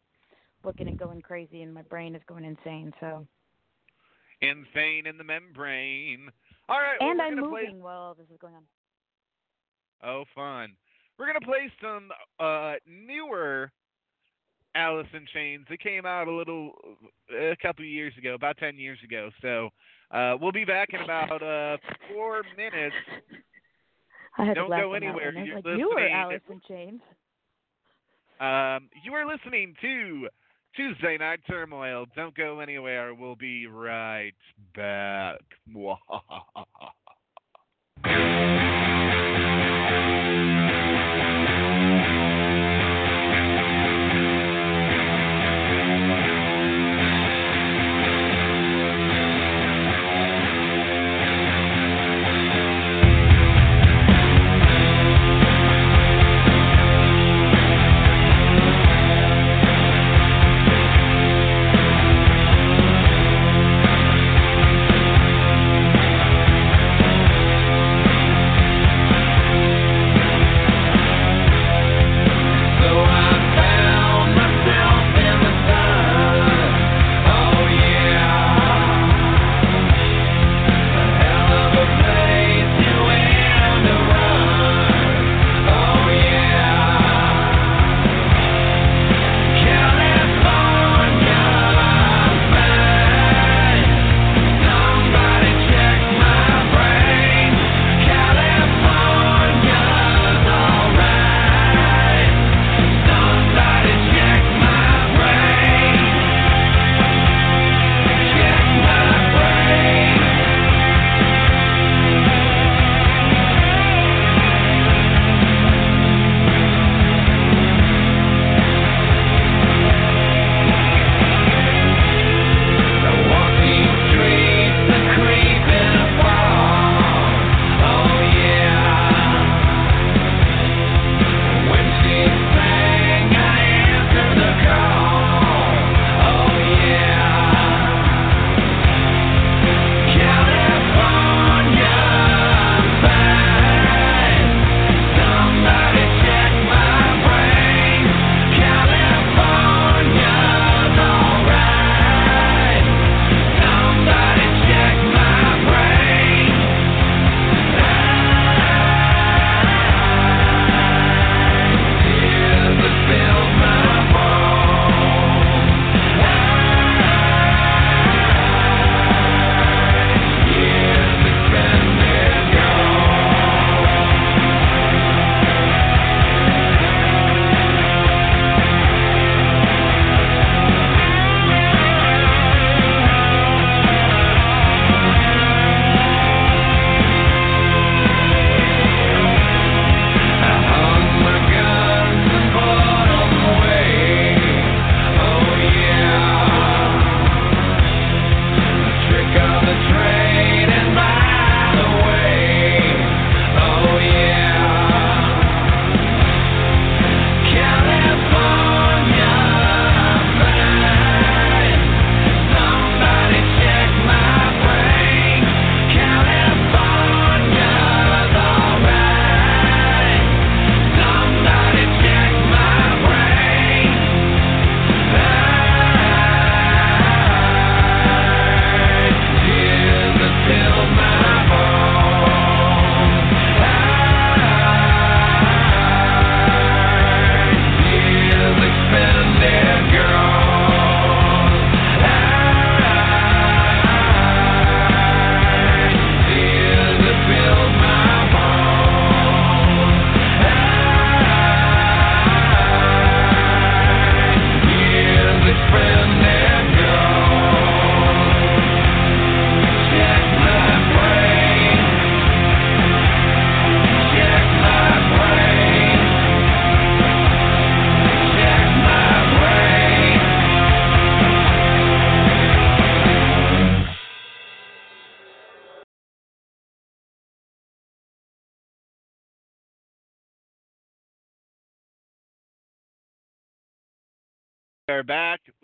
looking at going crazy, and my brain is going insane. So Insane in the membrane. All right. and we're I'm gonna play- moving while this is going on. Oh, fun. we're gonna play some uh, newer Alice in Chains. It came out a little, a couple years ago, about ten years ago. So uh, we'll be back in about uh, four minutes. I had Don't to go anywhere. You're like, you were Alice in Chains. Um, you are listening to Tuesday Night Turmoil. Don't go anywhere. We'll be right back.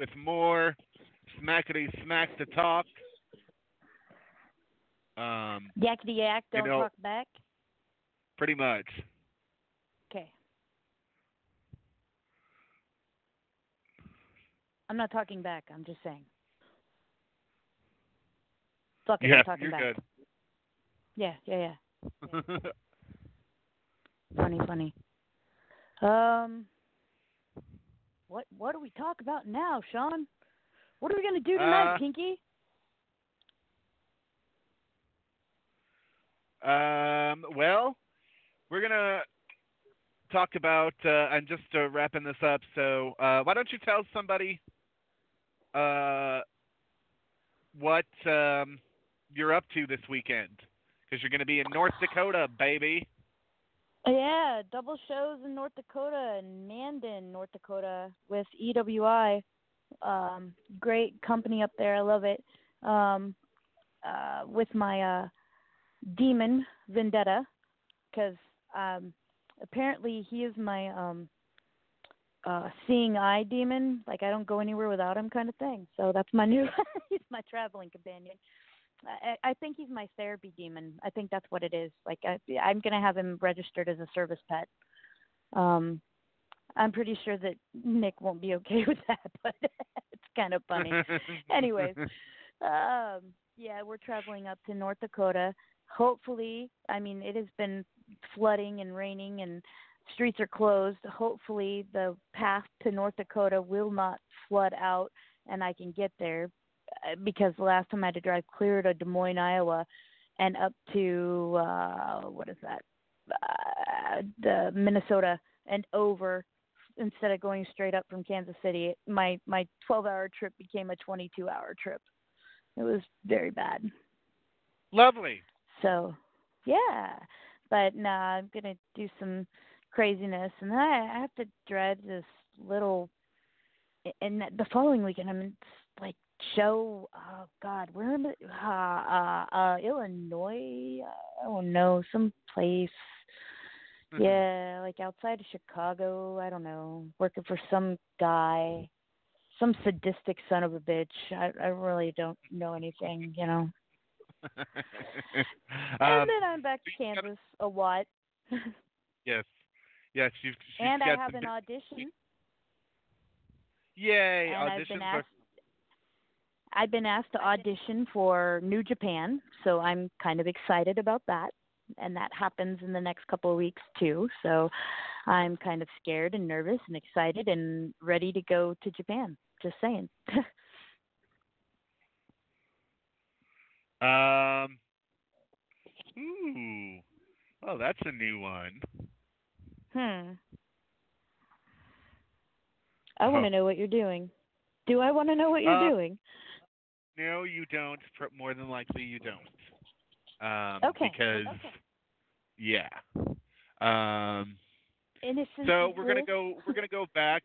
with more smackety smack to talk. Um, Yakety yak, don't know- talk back. pretty much. Okay. I'm not talking back. I'm just saying. Fuck it, Yeah, I'm talking you're back. good. Yeah, yeah, yeah. Funny, funny. Um, what what do we talk about now, Sean? What are we gonna do tonight, Uh, Pinky? Um, well, we're gonna talk about. Uh, I'm just uh, wrapping this up. So uh, why don't you tell somebody uh, what um, you're up to this weekend? Because you're going to be in North Dakota, baby. Yeah, double shows in North Dakota and Mandan, North Dakota with EWI. Um, great company up there. I love it. Um, uh, with my uh, demon Vendetta, because um, apparently he is my um, uh, seeing eye demon. Like I don't go anywhere without him, kind of thing. So that's my new. he's my traveling companion. I, I think he's my therapy demon. I think that's what it is. Like I, I'm gonna have him registered as a service pet. Um, I'm pretty sure that Nick won't be okay with that, but it's kind of funny. Anyways, um, yeah, we're traveling up to North Dakota. Hopefully, I mean, it has been flooding and raining and streets are closed. Hopefully, the path to North Dakota will not flood out and I can get there because the last time I had to drive clear to Des Moines, Iowa, and up to uh what is that? Uh, the Minnesota and over instead of going straight up from Kansas City. My my 12-hour trip became a 22-hour trip. It was very bad. Lovely. So, yeah. But nah, I'm gonna do some craziness, and then I I have to dread this little. And the following weekend, I'm in, like show. Oh God, where in? Uh, uh, uh, Illinois. I don't know, some place. Mm-hmm. Yeah, like outside of Chicago. I don't know, working for some guy, some sadistic son of a bitch. I I really don't know anything, you know. and um, then I'm back to Kansas a lot. yes. Yes, you've. she's and I have an big- audition. Yay! and I've auditions been are asked. I've been asked to audition for New Japan, so I'm kind of excited about that. And that happens in the next couple of weeks too. So I'm kind of scared and nervous and excited and ready to go to Japan. Just saying. Um. Ooh. Oh, that's a new one. hmm. I want to know what you're doing. Do I want to know what you're Uh, doing? No, you don't. More than likely, you don't. Um, Okay. Because, yeah. Um. Innocent. So we're gonna go. We're gonna go back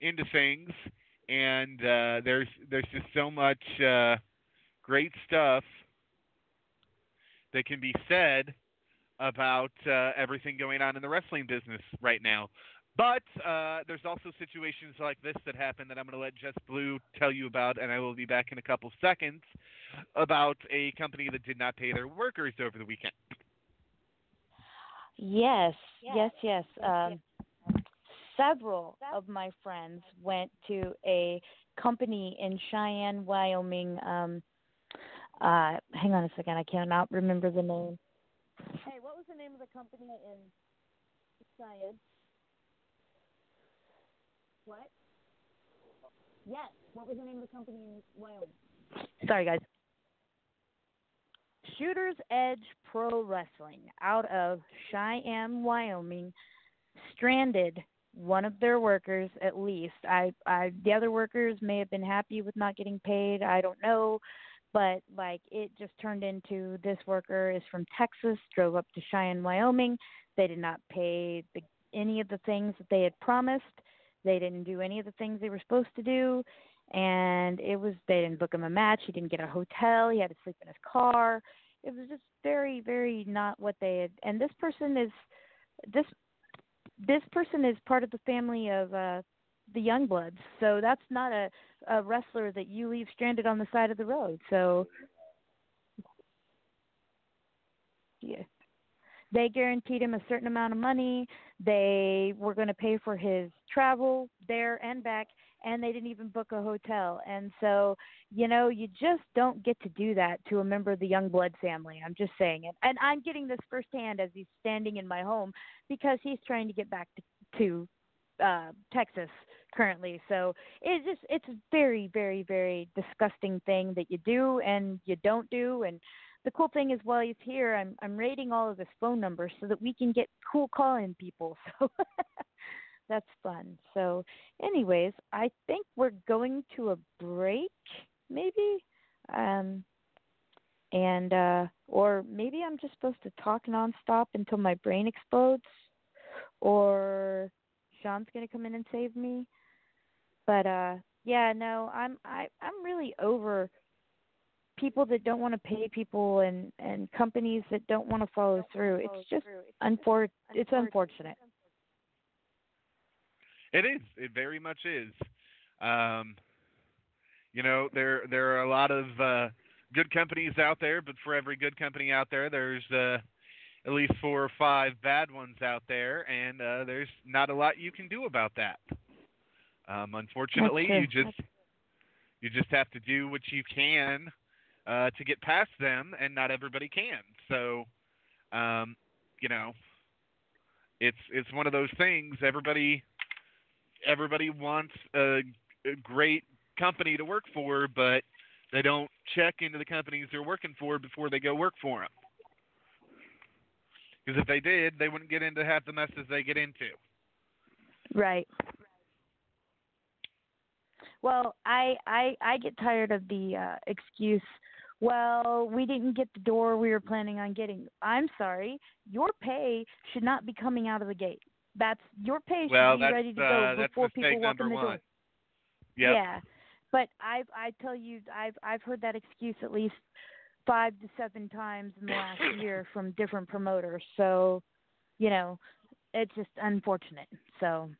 into things, and uh, there's there's just so much uh, great stuff that can be said about uh, everything going on in the wrestling business right now. But uh, there's also situations like this that happen that I'm going to let Jess Blue tell you about, and I will be back in a couple seconds about a company that did not pay their workers over the weekend. Yes, yes, yes. Um, several of my friends went to a company in Cheyenne, Wyoming. Um, uh, hang on a second, I cannot remember the name. Hey, what was the name of the company in Cheyenne? What? Yes. What was the name of the company in Wyoming? Sorry, guys. Shooter's Edge Pro Wrestling out of Cheyenne, Wyoming, stranded one of their workers at least. I, I, the other workers may have been happy with not getting paid. I don't know, but like it just turned into this worker is from Texas, drove up to Cheyenne, Wyoming. They did not pay the, any of the things that they had promised. They didn't do any of the things they were supposed to do and it was they didn't book him a match he didn't get a hotel he had to sleep in his car. It was just very very not what they had and this person is this this person is part of the family of uh the young bloods so that's not a a wrestler that you leave stranded on the side of the road so. Yeah they guaranteed him a certain amount of money they were going to pay for his travel there and back and they didn't even book a hotel. And so, you know, you just don't get to do that to a member of the young blood family. I'm just saying it. And I'm getting this firsthand as he's standing in my home because he's trying to get back to to uh Texas currently. So it's just it's a very very very disgusting thing that you do and you don't do and the cool thing is while he's here I'm I'm rating all of his phone numbers so that we can get cool call in people. So that's fun. So anyways, I think we're going to a break maybe. Um and uh or maybe I'm just supposed to talk nonstop until my brain explodes or Sean's gonna come in and save me. But uh yeah, no, I'm I I'm really over people that don't want to pay people and and companies that don't want to follow through. It's just unfor it's unfortunate. It is. It very much is. Um, you know, there there are a lot of uh, good companies out there, but for every good company out there, there's uh, at least four or five bad ones out there, and uh, there's not a lot you can do about that. Um, unfortunately, you just you just have to do what you can uh, to get past them, and not everybody can. So, um, you know, it's it's one of those things. Everybody everybody wants a, a great company to work for, but they don't check into the companies they're working for before they go work for them. Because if they did, they wouldn't get into half the messes they get into. Right. Well, I I I get tired of the uh excuse well, we didn't get the door we were planning on getting. I'm sorry. Your pay should not be coming out of the gate. That's your pay should well, be ready to go uh, before people walk in the one. door. Yep. Yeah. But I've I tell you I've I've heard that excuse at least five to seven times in the last year from different promoters. So, you know, it's just unfortunate. So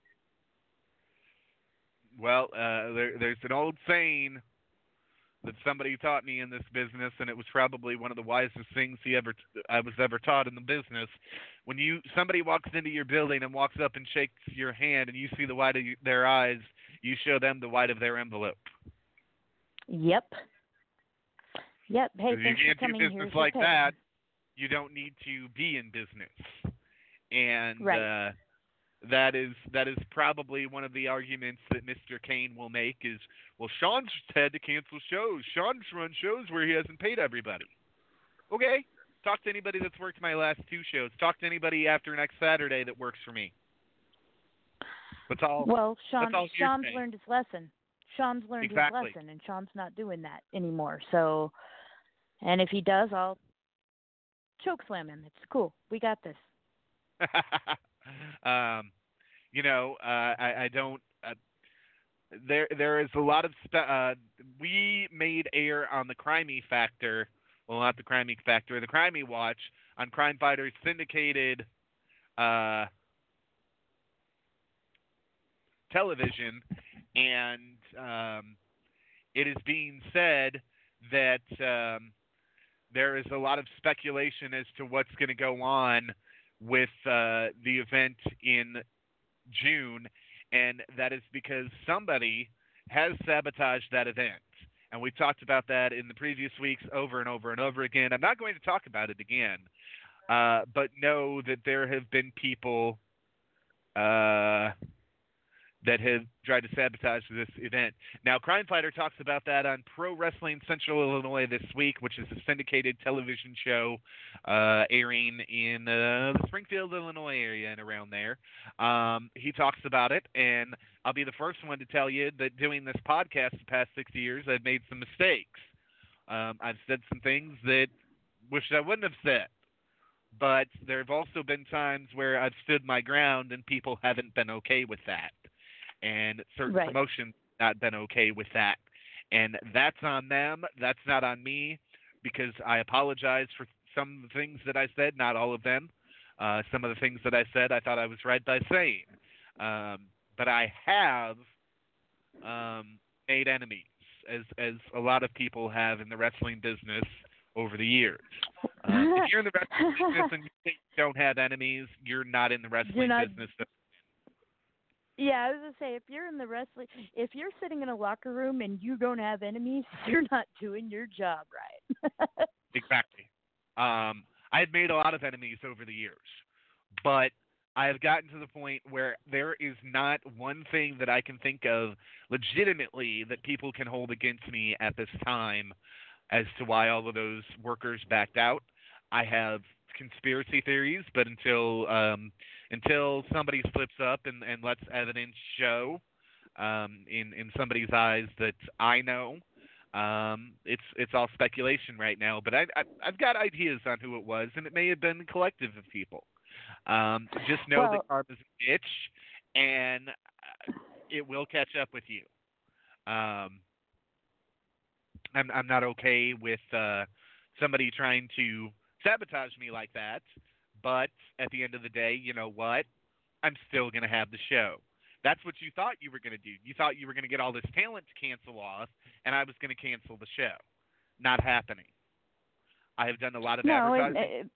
Well, uh, there, there's an old saying that somebody taught me in this business, and it was probably one of the wisest things he ever I was ever taught in the business. When you somebody walks into your building and walks up and shakes your hand, and you see the white of their eyes, you show them the white of their envelope. Yep. Yep. Hey, If you can't do business like that, you don't need to be in business. And Right. uh, that is that is probably one of the arguments that Mr. Kane will make is, well, Sean's had to cancel shows. Sean's run shows where he hasn't paid everybody. Okay, talk to anybody that's worked my last two shows. Talk to anybody after next Saturday that works for me. That's all. Well, Sean all Sean's learned his lesson. Sean's learned Exactly. his lesson, and Sean's not doing that anymore. So, and if he does, I'll choke slam him. It's cool. We got this. um, you know, uh, I, I don't. Uh, there, there is a lot of. Spe- uh, we made air on the Crimey Factor. Well, not the Crimey Factor, the Crimey Watch on Crime Fighters syndicated uh, television, and um, it is being said that um, there is a lot of speculation as to what's going to go on with uh, the event in June, and that is because somebody has sabotaged that event. And we've talked about that in the previous weeks over and over and over again. I'm not going to talk about it again, uh, but know that there have been people uh, that have tried to sabotage this event. Now, Crime Fighter talks about that on Pro Wrestling Central Illinois this week, which is a syndicated television show uh, airing in uh, the Springfield, Illinois area and around there. Um, he talks about it, and I'll be the first one to tell you that doing this podcast the past six years, I've made some mistakes. Um, I've said some things that wish I wouldn't have said. But there have also been times where I've stood my ground and people haven't been okay with that and certain Right. promotions not been okay with that. And that's on them. That's not on me because I apologize for some of the things that I said, not all of them. Uh, some of the things that I said I thought I was right by saying. Um, but I have um, made enemies, as as a lot of people have in the wrestling business over the years. Um, if you're in the wrestling business and you you don't have enemies, you're not in the wrestling not- business. Yeah, I was gonna say if you're in the wrestling, if you're sitting in a locker room and you don't have enemies, you're not doing your job right. Exactly. Um, I had made a lot of enemies over the years, but I have gotten to the point where there is not one thing that I can think of legitimately that people can hold against me at this time as to why all of those workers backed out. I have conspiracy theories, but until um, until somebody slips up and, and lets evidence show um, in in somebody's eyes that I know, um, it's it's all speculation right now. But I, I I've got ideas on who it was, and it may have been a collective of people. Um, just know Well- that karma's a bitch, and uh, it will catch up with you. Um, I'm I'm not okay with uh, somebody trying to sabotage me like that. But at the end of the day, you know what? I'm still going to have the show. That's what you thought you were going to do. You thought you were going to get all this talent to cancel off, and I was going to cancel the show. Not happening. I have done a lot of No, and, advertising.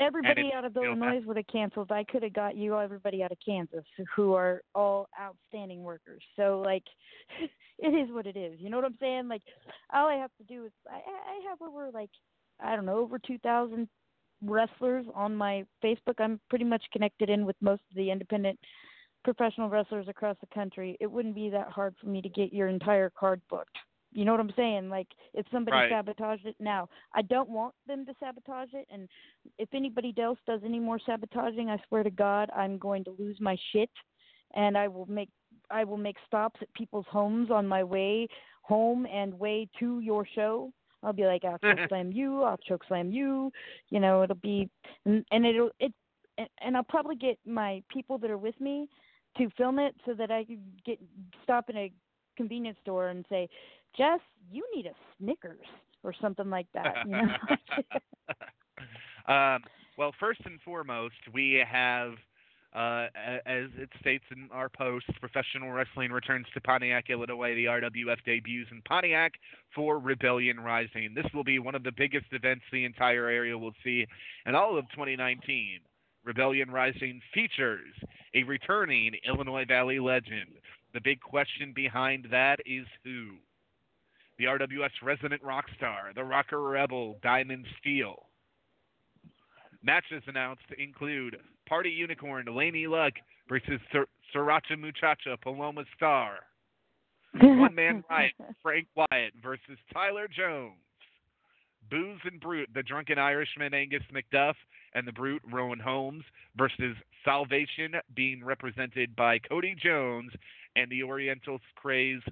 uh, everybody out of Illinois would have canceled. I could have got you everybody out of Kansas who are all outstanding workers. So like, it is what it is. You know what I'm saying? Like, all I have to do is I, I have over like I don't know over two thousand wrestlers on my Facebook. I'm pretty much connected in with most of the independent professional wrestlers across the country. It wouldn't be that hard for me to get your entire card booked. You know what I'm saying? Like if somebody Right. sabotaged it now, I don't want them to sabotage it and if anybody else does any more sabotaging, I swear to God, I'm going to lose my shit and I will make I will make stops at people's homes on my way home and way to your show. I'll be like, I'll choke slam you, I'll choke slam you. You know, it'll be, and, and it'll it, and, and I'll probably get my people that are with me to film it so that I can get stop in a convenience store and say, Jess, you need a Snickers or something like that. You know. um, well, first and foremost, we have, uh, as it states in our post, professional wrestling returns to Pontiac, Illinois. The RWF debuts in Pontiac for Rebellion Rising. This will be one of the biggest events the entire area will see in all of 2019. Rebellion Rising features a returning Illinois Valley legend. The big question behind that is who? The RWF's resident rock star, the rocker rebel Diamond Steel. Matches announced include Party Unicorn Laney Luck versus Sir- Sriracha Muchacha Paloma Star. One Man Riot Frank Wyatt versus Tyler Jones. Booze and Brute, the drunken Irishman Angus McDuff, and the Brute Rowan Holmes versus Salvation, being represented by Cody Jones and the Oriental Craze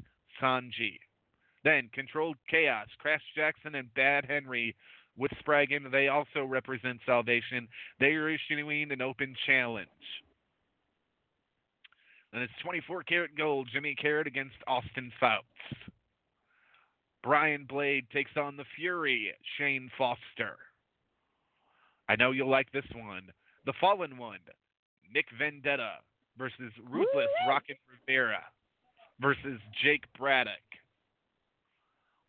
Sanji. Then Controlled Chaos, Crash Jackson, and Bad Henry with Spraggan. They also represent Salvation. They are issuing an open challenge. And it's 24 karat gold. Jimmy Carrot against Austin Fouts. Brian Blade takes on the Fury, Shane Foster. I know you'll like this one. The Fallen One, Nick Vendetta versus Ruthless Rocket Rivera versus Jake Braddock.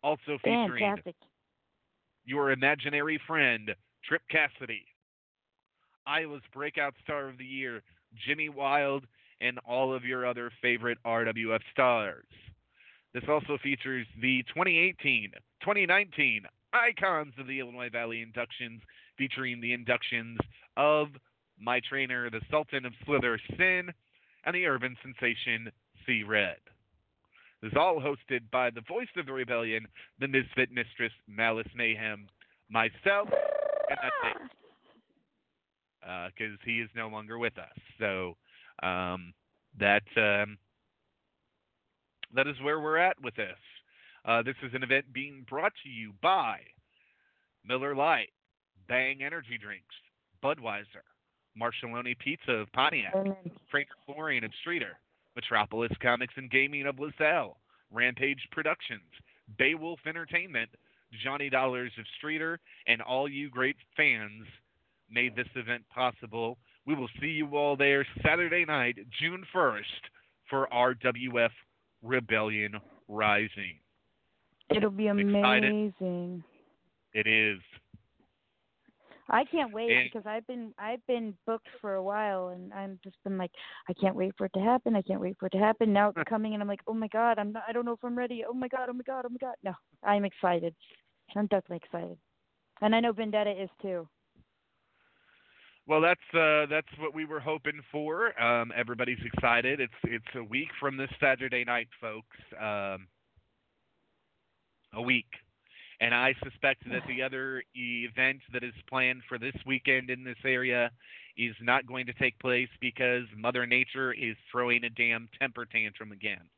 Also featuring Fantastic. Your imaginary friend, Trip Cassidy, Iowa's breakout star of the year, Jimmy Wild, and all of your other favorite RWF stars. This also features the 2018 2019 Icons of the Illinois Valley inductions, featuring the inductions of my trainer, the Sultan of Slither Sin, and the urban sensation C Red. This is all hosted by the voice of the rebellion, the Misfit Mistress Malice Mayhem, myself, and that's it. Because he is no longer with us. So um, that um, that is where we're at with this. Uh, this is an event being brought to you by Miller Lite, Bang Energy Drinks, Budweiser, Marshaloni Pizza of Pontiac. Trainer Flooring of Streator, Metropolis Comics and Gaming of LaSalle, Rampage Productions, Beowulf Entertainment, Johnny Dollars of Streator, and all you great fans made this event possible. We will see you all there Saturday night, June 1st, for RWF Rebellion Rising. It'll be amazing. It is. I can't wait And- because I've been I've been booked for a while and I'm just been like I can't wait for it to happen. I can't wait for it to happen. Now it's coming and I'm like, "Oh my god, I'm not I don't know if I'm ready. Oh my god, oh my god, oh my god." No, I'm excited. I'm definitely excited. And I know Vendetta is too. Well, that's uh, that's what we were hoping for. Um, everybody's excited. It's it's a week from this Saturday night, folks. Um, a week, and I suspect that the other event that is planned for this weekend in this area is not going to take place because Mother Nature is throwing a damn temper tantrum again.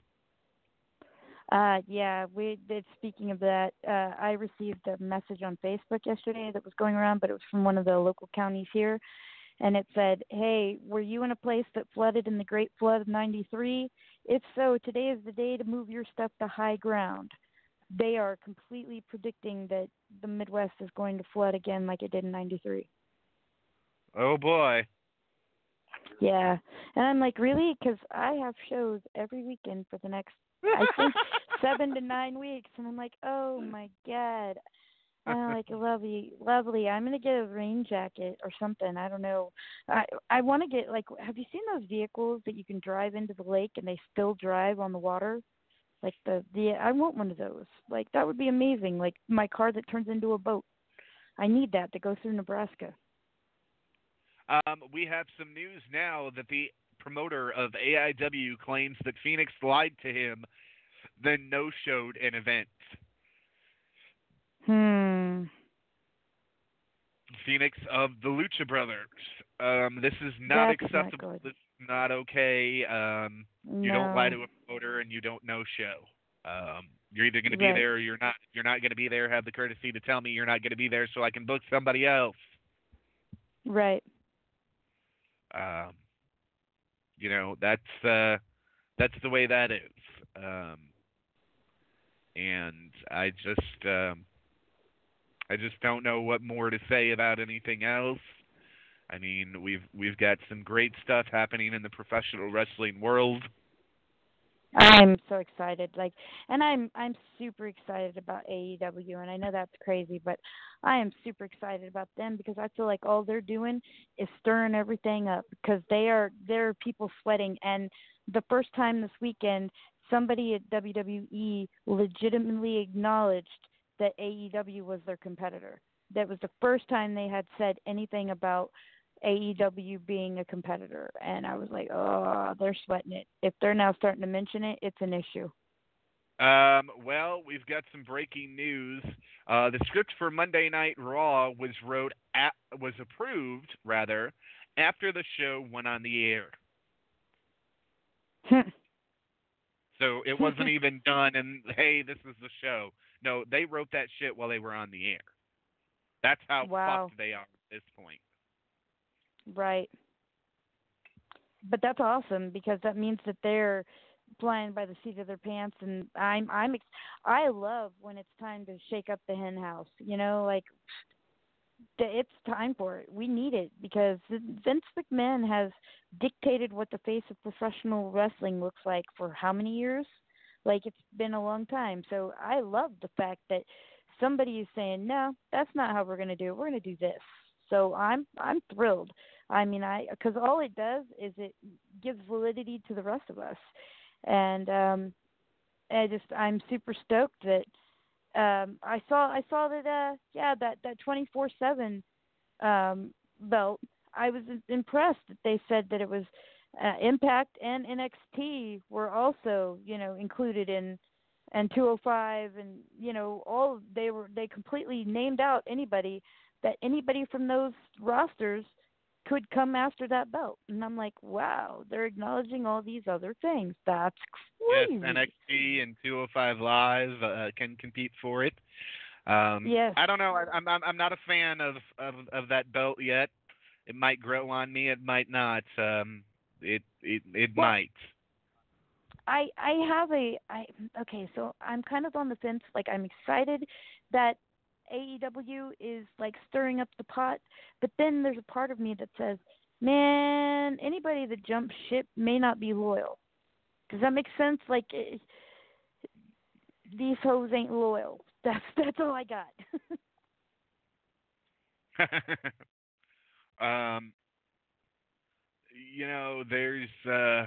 Uh, yeah, we did. Speaking of that, uh, I received a message on Facebook yesterday that was going around, but it was from one of the local counties here, and it said, "Hey, were you in a place that flooded in the Great Flood of '93? If so, today is the day to move your stuff to high ground." They are completely predicting that the Midwest is going to flood again, like it did in '93. Oh boy. Yeah, and I'm like, really? Because I have shows every weekend for the next I think seven to nine weeks, and I'm like, oh my god. I'm like, lovely, lovely. I'm gonna get a rain jacket or something. I don't know. I I want to get like. Have you seen those vehicles that you can drive into the lake and they still drive on the water? Like the the I want one of those. Like that would be amazing. Like my car that turns into a boat. I need that to go through Nebraska. Um, we have some news now that the promoter of AIW claims that Fenix lied to him, then no showed an event. Hmm. Fenix of the Lucha Brothers. Um, this is not That's acceptable. Not not okay. Um, you no. don't lie to a promoter and you don't no show. Um, you're either going to be Right. there or you're not. You're not going to be there, have the courtesy to tell me you're not going to be there so I can book somebody else. Right. Um, you know that's uh, that's the way that is. Um, and I just um, I just don't know what more to say about anything else. I mean, we've we've got some great stuff happening in the professional wrestling world. I'm so excited. Like and I'm I'm super excited about AEW and I know that's crazy, but I am super excited about them because I feel like all they're doing is stirring everything up because they are there are people sweating and the first time this weekend somebody at WWE legitimately acknowledged that AEW was their competitor. That was the first time they had said anything about AEW being a competitor, and I was like, oh, they're sweating it. If they're now starting to mention it, it's an issue. Um, well, we've got some breaking news. Uh, the script for Monday Night Raw was wrote at, was approved rather after the show went on the air. So it wasn't even done and hey, this is the show. No, they wrote that shit while they were on the air. That's how Wow. fucked they are at this point. Right. But that's awesome because that means that they're flying by the seat of their pants, and I'm I'm ex- I love when it's time to shake up the hen house. You know, like it's time for it. We need it because Vince McMahon has dictated what the face of professional wrestling looks like for how many years? Like it's been a long time. So I love the fact that somebody is saying, "No, that's not how we're going to do it. We're going to do this." So I'm I'm thrilled. I mean, I because all it does is it gives validity to the rest of us, and um, I just I'm super stoked that um, I saw I saw that uh, yeah that that 24/7 um, belt. I was impressed that they said that it was uh, Impact and NXT were also you know included in and 205 and you know all they were they completely named out anybody that anybody from those rosters could come after that belt and i'm like wow they're acknowledging all these other things that's crazy. Yes, NXT and 205 Live uh, can compete for it. Um, Yes. I don't know. I, I'm I'm I'm not a fan of, of of that belt yet. It might grow on me. It might not. Um, it it it Well, might. I I have a I okay, so I'm kind of on the fence. Like I'm excited that AEW is like stirring up the pot, but then there's a part of me that says, man, anybody that jumps ship may not be loyal. Does that make sense? Like it, these hoes ain't loyal. That's that's all I got. um, you know, there's uh,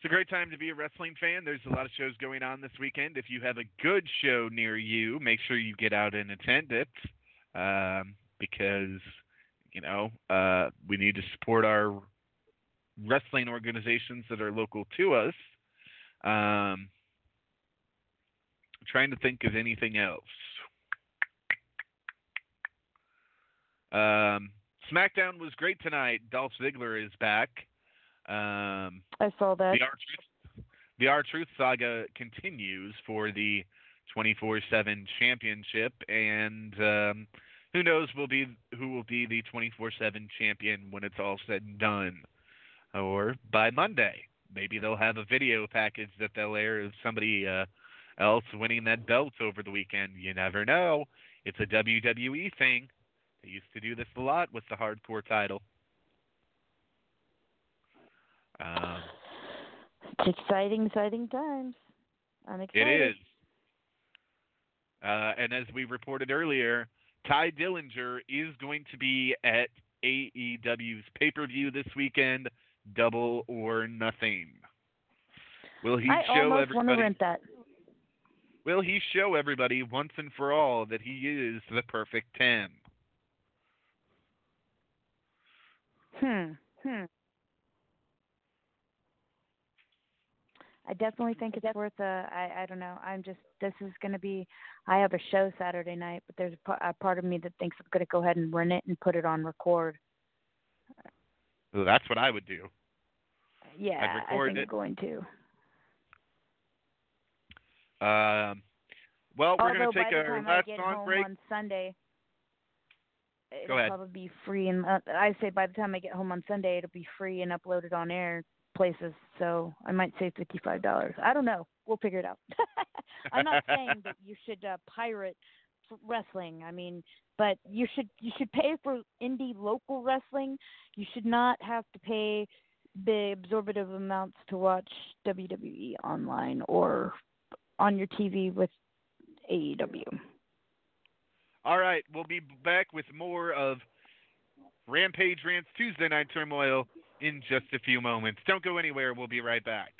it's a great time to be a wrestling fan. There's a lot of shows going on this weekend. If you have a good show near you, make sure you get out and attend it, um, because you know, uh, we need to support our wrestling organizations that are local to us. Um, trying to think of anything else. Um, SmackDown was great tonight. Dolph Ziggler is back. Um, I saw that. the the R-Truth saga continues for the 24/7 championship, and um, who knows will be who will be the 24/7 champion when it's all said and done, or by Monday. Maybe they'll have a video package that they'll air of somebody uh, else winning that belt over the weekend. You never know. It's a WWE thing. They used to do this a lot with the hardcore title. Um, It's exciting, exciting times. I'm excited. It is. Uh, and as we reported earlier, Tye Dillinger is going to be at AEW's pay per view this weekend, Double or Nothing. Will he I show almost want to everybody? rent that. Will he show everybody once and for all that he is the perfect ten? Hmm. Hmm. I definitely think it's worth a. I I don't know. I'm just. This is going to be. I have a show Saturday night, but there's a, a part of me that thinks I'm going to go ahead and rent it and put it on record. Well, that's what I would do. Yeah, I think it. I'm going to. Um, well, we're going to take our last song home break. on Sunday, it'll Go ahead. probably be free. And uh, I say by the time I get home on Sunday, it'll be free and uploaded on air places. So I might save fifty-five dollars. I don't know. We'll figure it out. I'm not saying that you should uh, pirate wrestling. I mean, but you should you should pay for indie local wrestling. You should not have to pay the absorbative amounts to watch WWE online or on your TV with AEW. All right, we'll be back with more of Rampage Rants Tuesday Night Turmoil in just a few moments. Don't go anywhere. We'll be right back.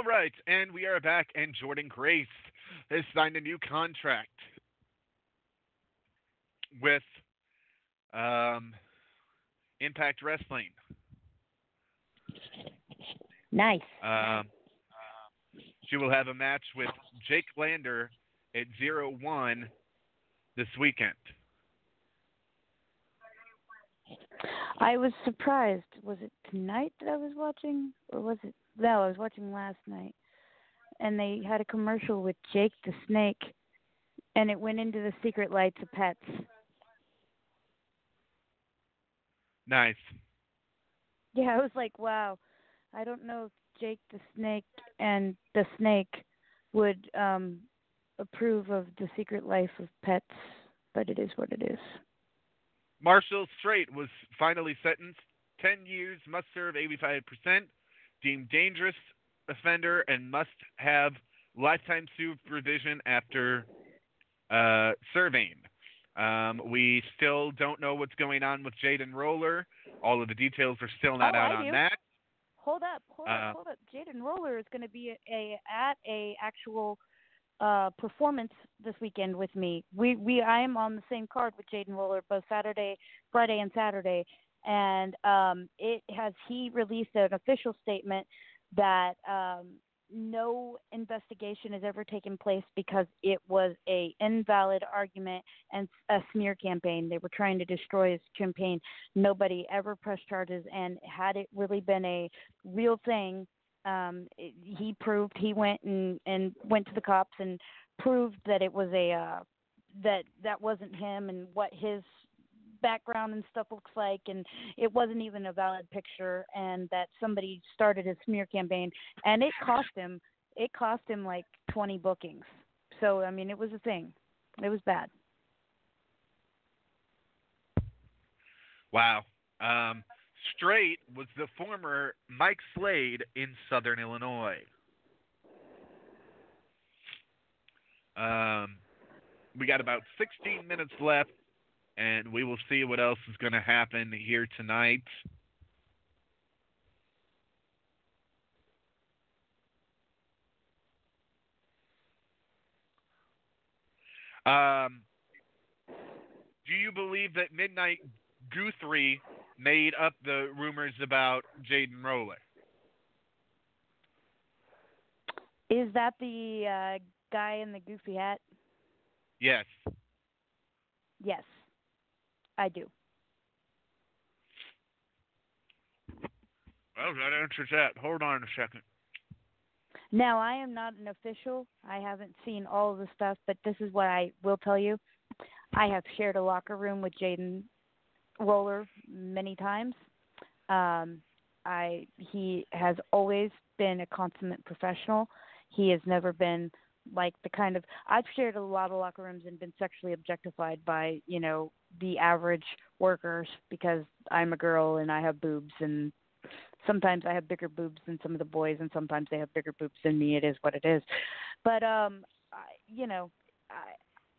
All right, and we are back, and Jordynne Grace has signed a new contract with um, Impact Wrestling. Nice. Um, she will have a match with Jake Lander at zero one this weekend. I was surprised. Was it tonight that I was watching, or was it? No, I was watching last night, and they had a commercial with Jake the Snake, and it went into the secret lights of pets. Nice. Yeah, I was like, wow. I don't know if Jake the Snake and the Snake would um approve of the secret life of pets, but it is what it is. Marshall Strait was finally sentenced 10 years, must serve 85%, deemed dangerous offender, and must have lifetime supervision after uh, serving. Um, we still don't know what's going on with Jaden Roller. All of the details are still not Oh, out on that. Hold up, hold Uh, up, hold up. Jaden Roller is going to be a, a at a actual uh performance this weekend with me. We we I am on the same card with Jaden Roller both Saturday, Friday and Saturday and um it has he released an official statement that um no investigation has ever taken place because it was a invalid argument and a smear campaign. They were trying to destroy his campaign. Nobody ever pressed charges, and had it really been a real thing, um, it, he proved he went and and went to the cops and proved that it was a uh, that that wasn't him and what his background and stuff looks like and it wasn't even a valid picture and that somebody started a smear campaign and it cost him it cost him like 20 bookings so i mean it was a thing it was bad Wow. Um, Strait was the former Mike Slade in Southern Illinois. Um, we got about 16 minutes left, and we will see what else is going to happen here tonight. Um, do you believe that Midnight Guthrie made up the rumors about Jaden Roller? is that the uh guy in the goofy hat Yes. yes i do Well, that answers that. Hold on a second. Now, I am not an official. I haven't seen all of the stuff, but this is what I will tell you. I have shared a locker room with Jaden Roller many times. Um, I he has always been a consummate professional. He has never been like the kind of I've shared a lot of locker rooms and been sexually objectified by, you know, the average workers because I'm a girl and I have boobs and sometimes I have bigger boobs than some of the boys, and sometimes they have bigger boobs than me. It is what it is. But um, I, you know, I,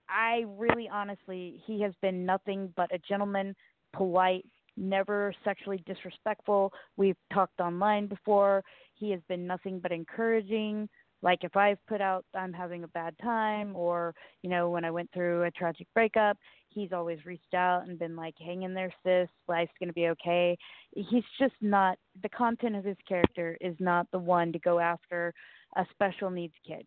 I really honestly, he has been nothing but a gentleman, polite, never sexually disrespectful. We've talked online before. He has been nothing but encouraging. Like if I've put out I'm having a bad time or, you know, when I went through a tragic breakup, he's always reached out and been like, Hang in there, sis, life's gonna be okay. He's just not the content of his character is not the one to go after a special needs kid.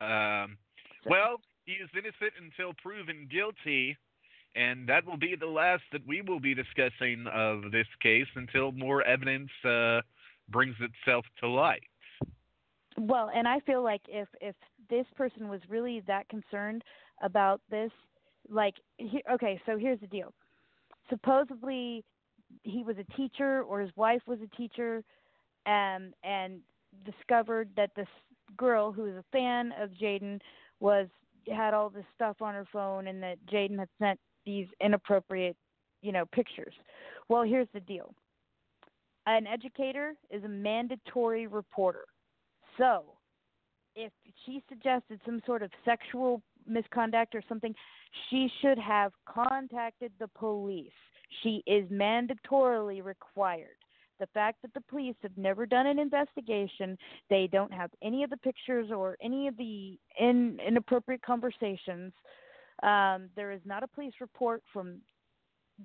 Um, So- well, he is innocent until proven guilty, and that will be the last that we will be discussing of this case until more evidence uh, brings itself to light. Well, and I feel like if if this person was really that concerned about this, like, he, okay, so here's the deal. Supposedly, he was a teacher, or his wife was a teacher, um, and discovered that this girl who was a fan of Jaden was had all this stuff on her phone, and that Jaden had sent these inappropriate, you know, pictures. Well, here's the deal. An educator is a mandatory reporter. So, if she suggested some sort of sexual misconduct or something, she should have contacted the police. She is mandatorily required. the fact that the police have never done an investigation, they don't have any of the pictures or any of the in, inappropriate conversations. Um, there is not a police report from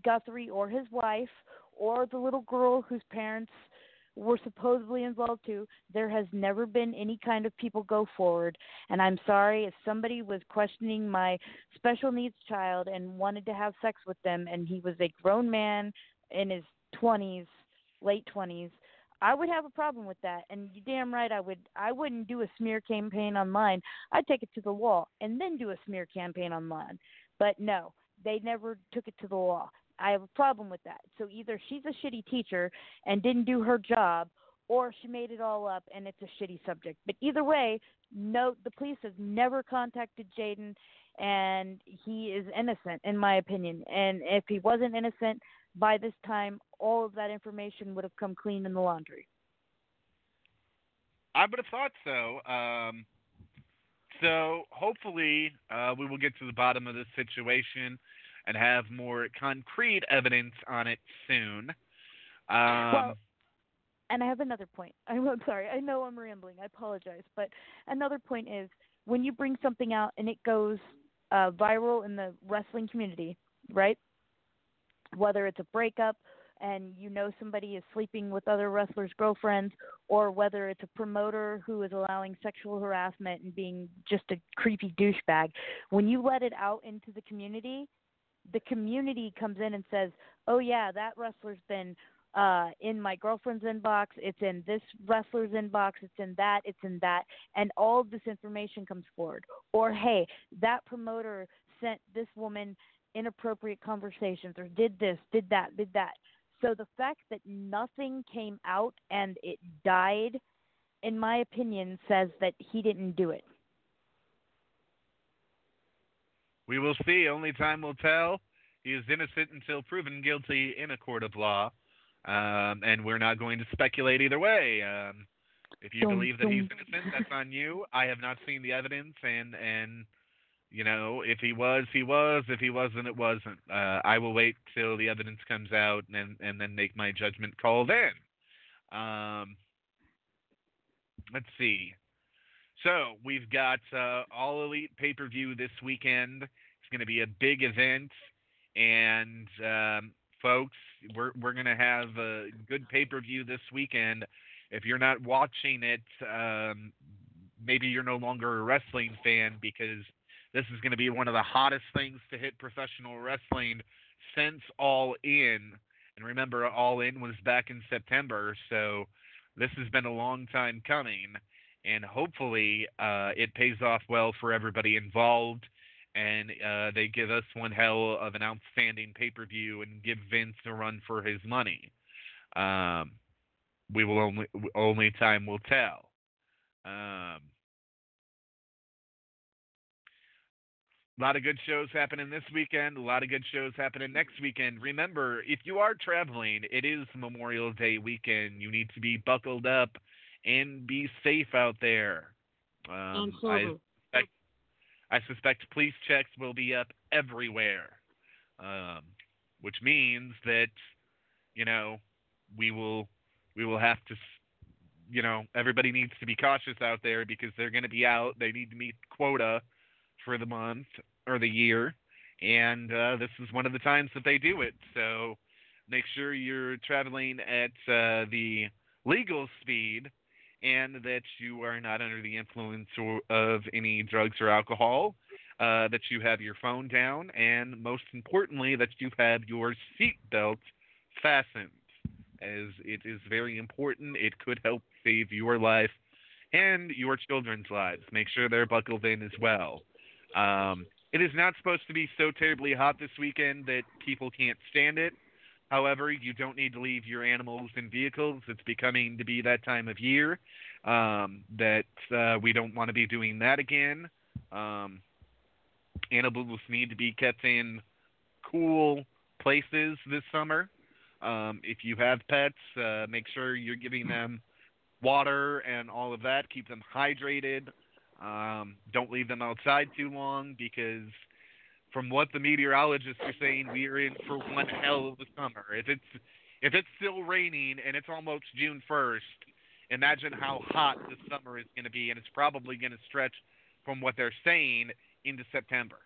Guthrie or his wife or the little girl whose parents were supposedly involved too. There has never been any kind of people go forward. And I'm sorry if somebody was questioning my special needs child and wanted to have sex with them and he was a grown man in his 20s, late 20s. I would have a problem with that, and you damn right I would. I wouldn't do a smear campaign online. I'd take it to the law and then do a smear campaign online. But no, they never took it to the law. I have a problem with that. So either she's a shitty teacher and didn't do her job, or she made it all up and it's a shitty subject. But either way, no, the police have never contacted Jaden, and he is innocent, in my opinion. And if he wasn't innocent by this time, all of that information would have come clean in the laundry. I would have thought so. Um, so hopefully, uh, we will get to the bottom of this situation and have more concrete evidence on it soon. Um, well, and I have another point. I'm, I'm sorry. I know I'm rambling. I apologize. But another point is when you bring something out and it goes uh, viral in the wrestling community, right? Whether it's a breakup and you know somebody is sleeping with other wrestlers' girlfriends, or whether it's a promoter who is allowing sexual harassment and being just a creepy douchebag, when you let it out into the community, the community comes in and says, "Oh yeah, that wrestler's been uh, in my girlfriend's inbox. It's in this wrestler's inbox. It's in that. It's in that." And all of this information comes forward. Or hey, that promoter sent this woman inappropriate conversations, or did this, did that, did that. So the fact that nothing came out and it died, in my opinion, says that he didn't do it. We will see. Only time will tell. He is innocent until proven guilty in a court of law. Um, and we're not going to speculate either way. Um, if you Dum, believe that he's innocent, that's on you. I have not seen the evidence, and and you know, if he was, he was. If he wasn't, it wasn't. Uh, I will wait till the evidence comes out and and then make my judgment call then. Um, let's see. So we've got uh, All Elite pay per view this weekend. It's going to be a big event, and um, folks, we're we're going to have a good pay per view this weekend. If you're not watching it, um, maybe you're no longer a wrestling fan because this is going to be one of the hottest things to hit professional wrestling since All In. And remember, All In was back in September, so this has been a long time coming. And hopefully, uh, it pays off well for everybody involved, and uh, they give us one hell of an outstanding pay per view and give Vince a run for his money. Um, we will only only time will tell. Um, A lot of good shows happening this weekend. A lot of good shows happening next weekend. Remember, if you are traveling, it is Memorial Day weekend. You need to be buckled up and be safe out there. Um, I suspect, I suspect police checks will be up everywhere, um, which means that you know we will we will have to you know everybody needs to be cautious out there because they're going to be out. They need to meet quota for the month or the year, and uh, this is one of the times that they do it. So make sure you're traveling at uh, the legal speed and that you are not under the influence of any drugs or alcohol, uh, that you have your phone down, and most importantly, that you have your seatbelt fastened, as it is very important. It could help save your life and your children's lives. Make sure they're buckled in as well. Um, it is not supposed to be so terribly hot this weekend that people can't stand it. However, you don't need to leave your animals in vehicles. It's becoming to be that time of year um, that uh, we don't want to be doing that again. Um, animals need to be kept in cool places this summer. Um, if you have pets, uh, make sure you're giving them water and all of that. Keep them hydrated. Um, don't leave them outside too long because, from what the meteorologists are saying, we are in for one hell of a summer. If it's If it's still raining and it's almost June 1st, imagine how hot this summer is going to be, and it's probably going to stretch from what they're saying into September.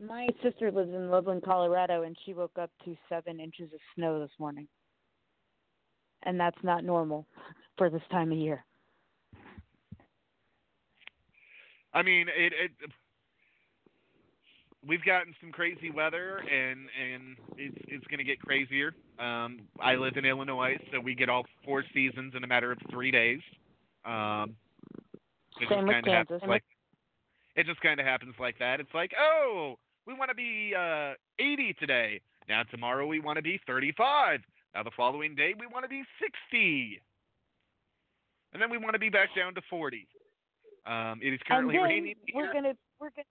My sister lives in Loveland, Colorado, and she woke up to seven inches of snow this morning. And that's not normal for this time of year. I mean, it, it we've gotten some crazy weather, and and it's it's going to get crazier. Um, I live in Illinois, so we get all four seasons in a matter of three days. Um, it Same just with kind of happens Kansas. like it just kind of happens like that. It's like, oh, we want to be uh, 80 today. Now tomorrow we want to be 35. Now the following day we want to be 60, and then we want to be back down to 40. Um, it is currently raining. we're here. gonna we're gonna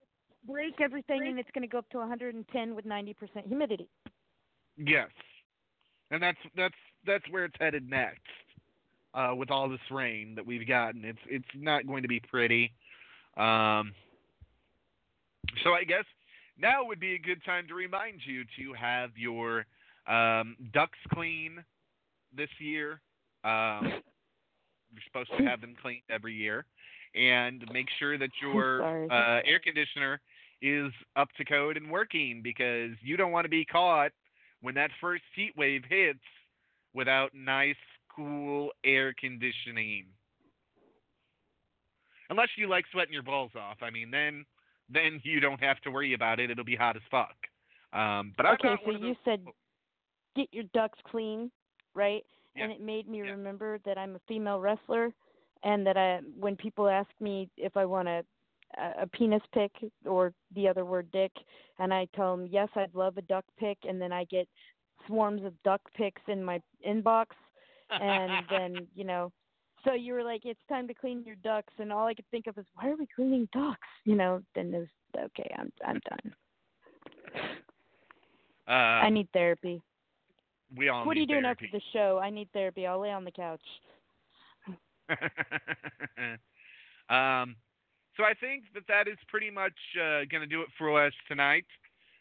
break everything, and it's gonna go up to 110 with 90% humidity. Yes, and that's that's that's where it's headed next. Uh, with all this rain that we've gotten, it's it's not going to be pretty. Um, so I guess now would be a good time to remind you to have your um, ducks clean this year. Um, you're supposed to have them cleaned every year, and make sure that your uh, air conditioner is up to code and working because you don't want to be caught when that first heat wave hits without nice, cool air conditioning. Unless you like sweating your balls off. I mean, then then you don't have to worry about it. It'll be hot as fuck. Um, but I'm okay, so you said people- get your ducks clean, right? And it made me Yeah. remember that I'm a female wrestler, and that I when people ask me if I want a a penis pic or the other word dick, and I tell them yes, I'd love a duck pic, and then I get swarms of duck pics in my inbox, and then you know. So you were like, it's time to clean your ducks, and all I could think of is, why are we cleaning ducks? You know. Then it was okay. I'm I'm done. uh, I need therapy. we all What are you doing therapy. after the show? I need therapy. I'll lay on the couch. um, so I think that that is pretty much uh, going to do it for us tonight.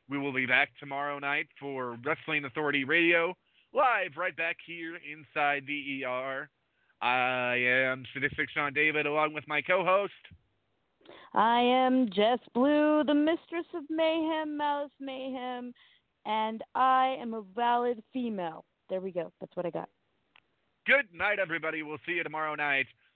We will be back tomorrow night for Wrestling Authority Radio, live right back here inside the ER. I am Sadistic Sean David, along with my co-host. I am Jess Blue, the mistress of mayhem, malice mayhem, and I am a valid female. There we go. That's what I got. Good night, everybody. We'll see you tomorrow night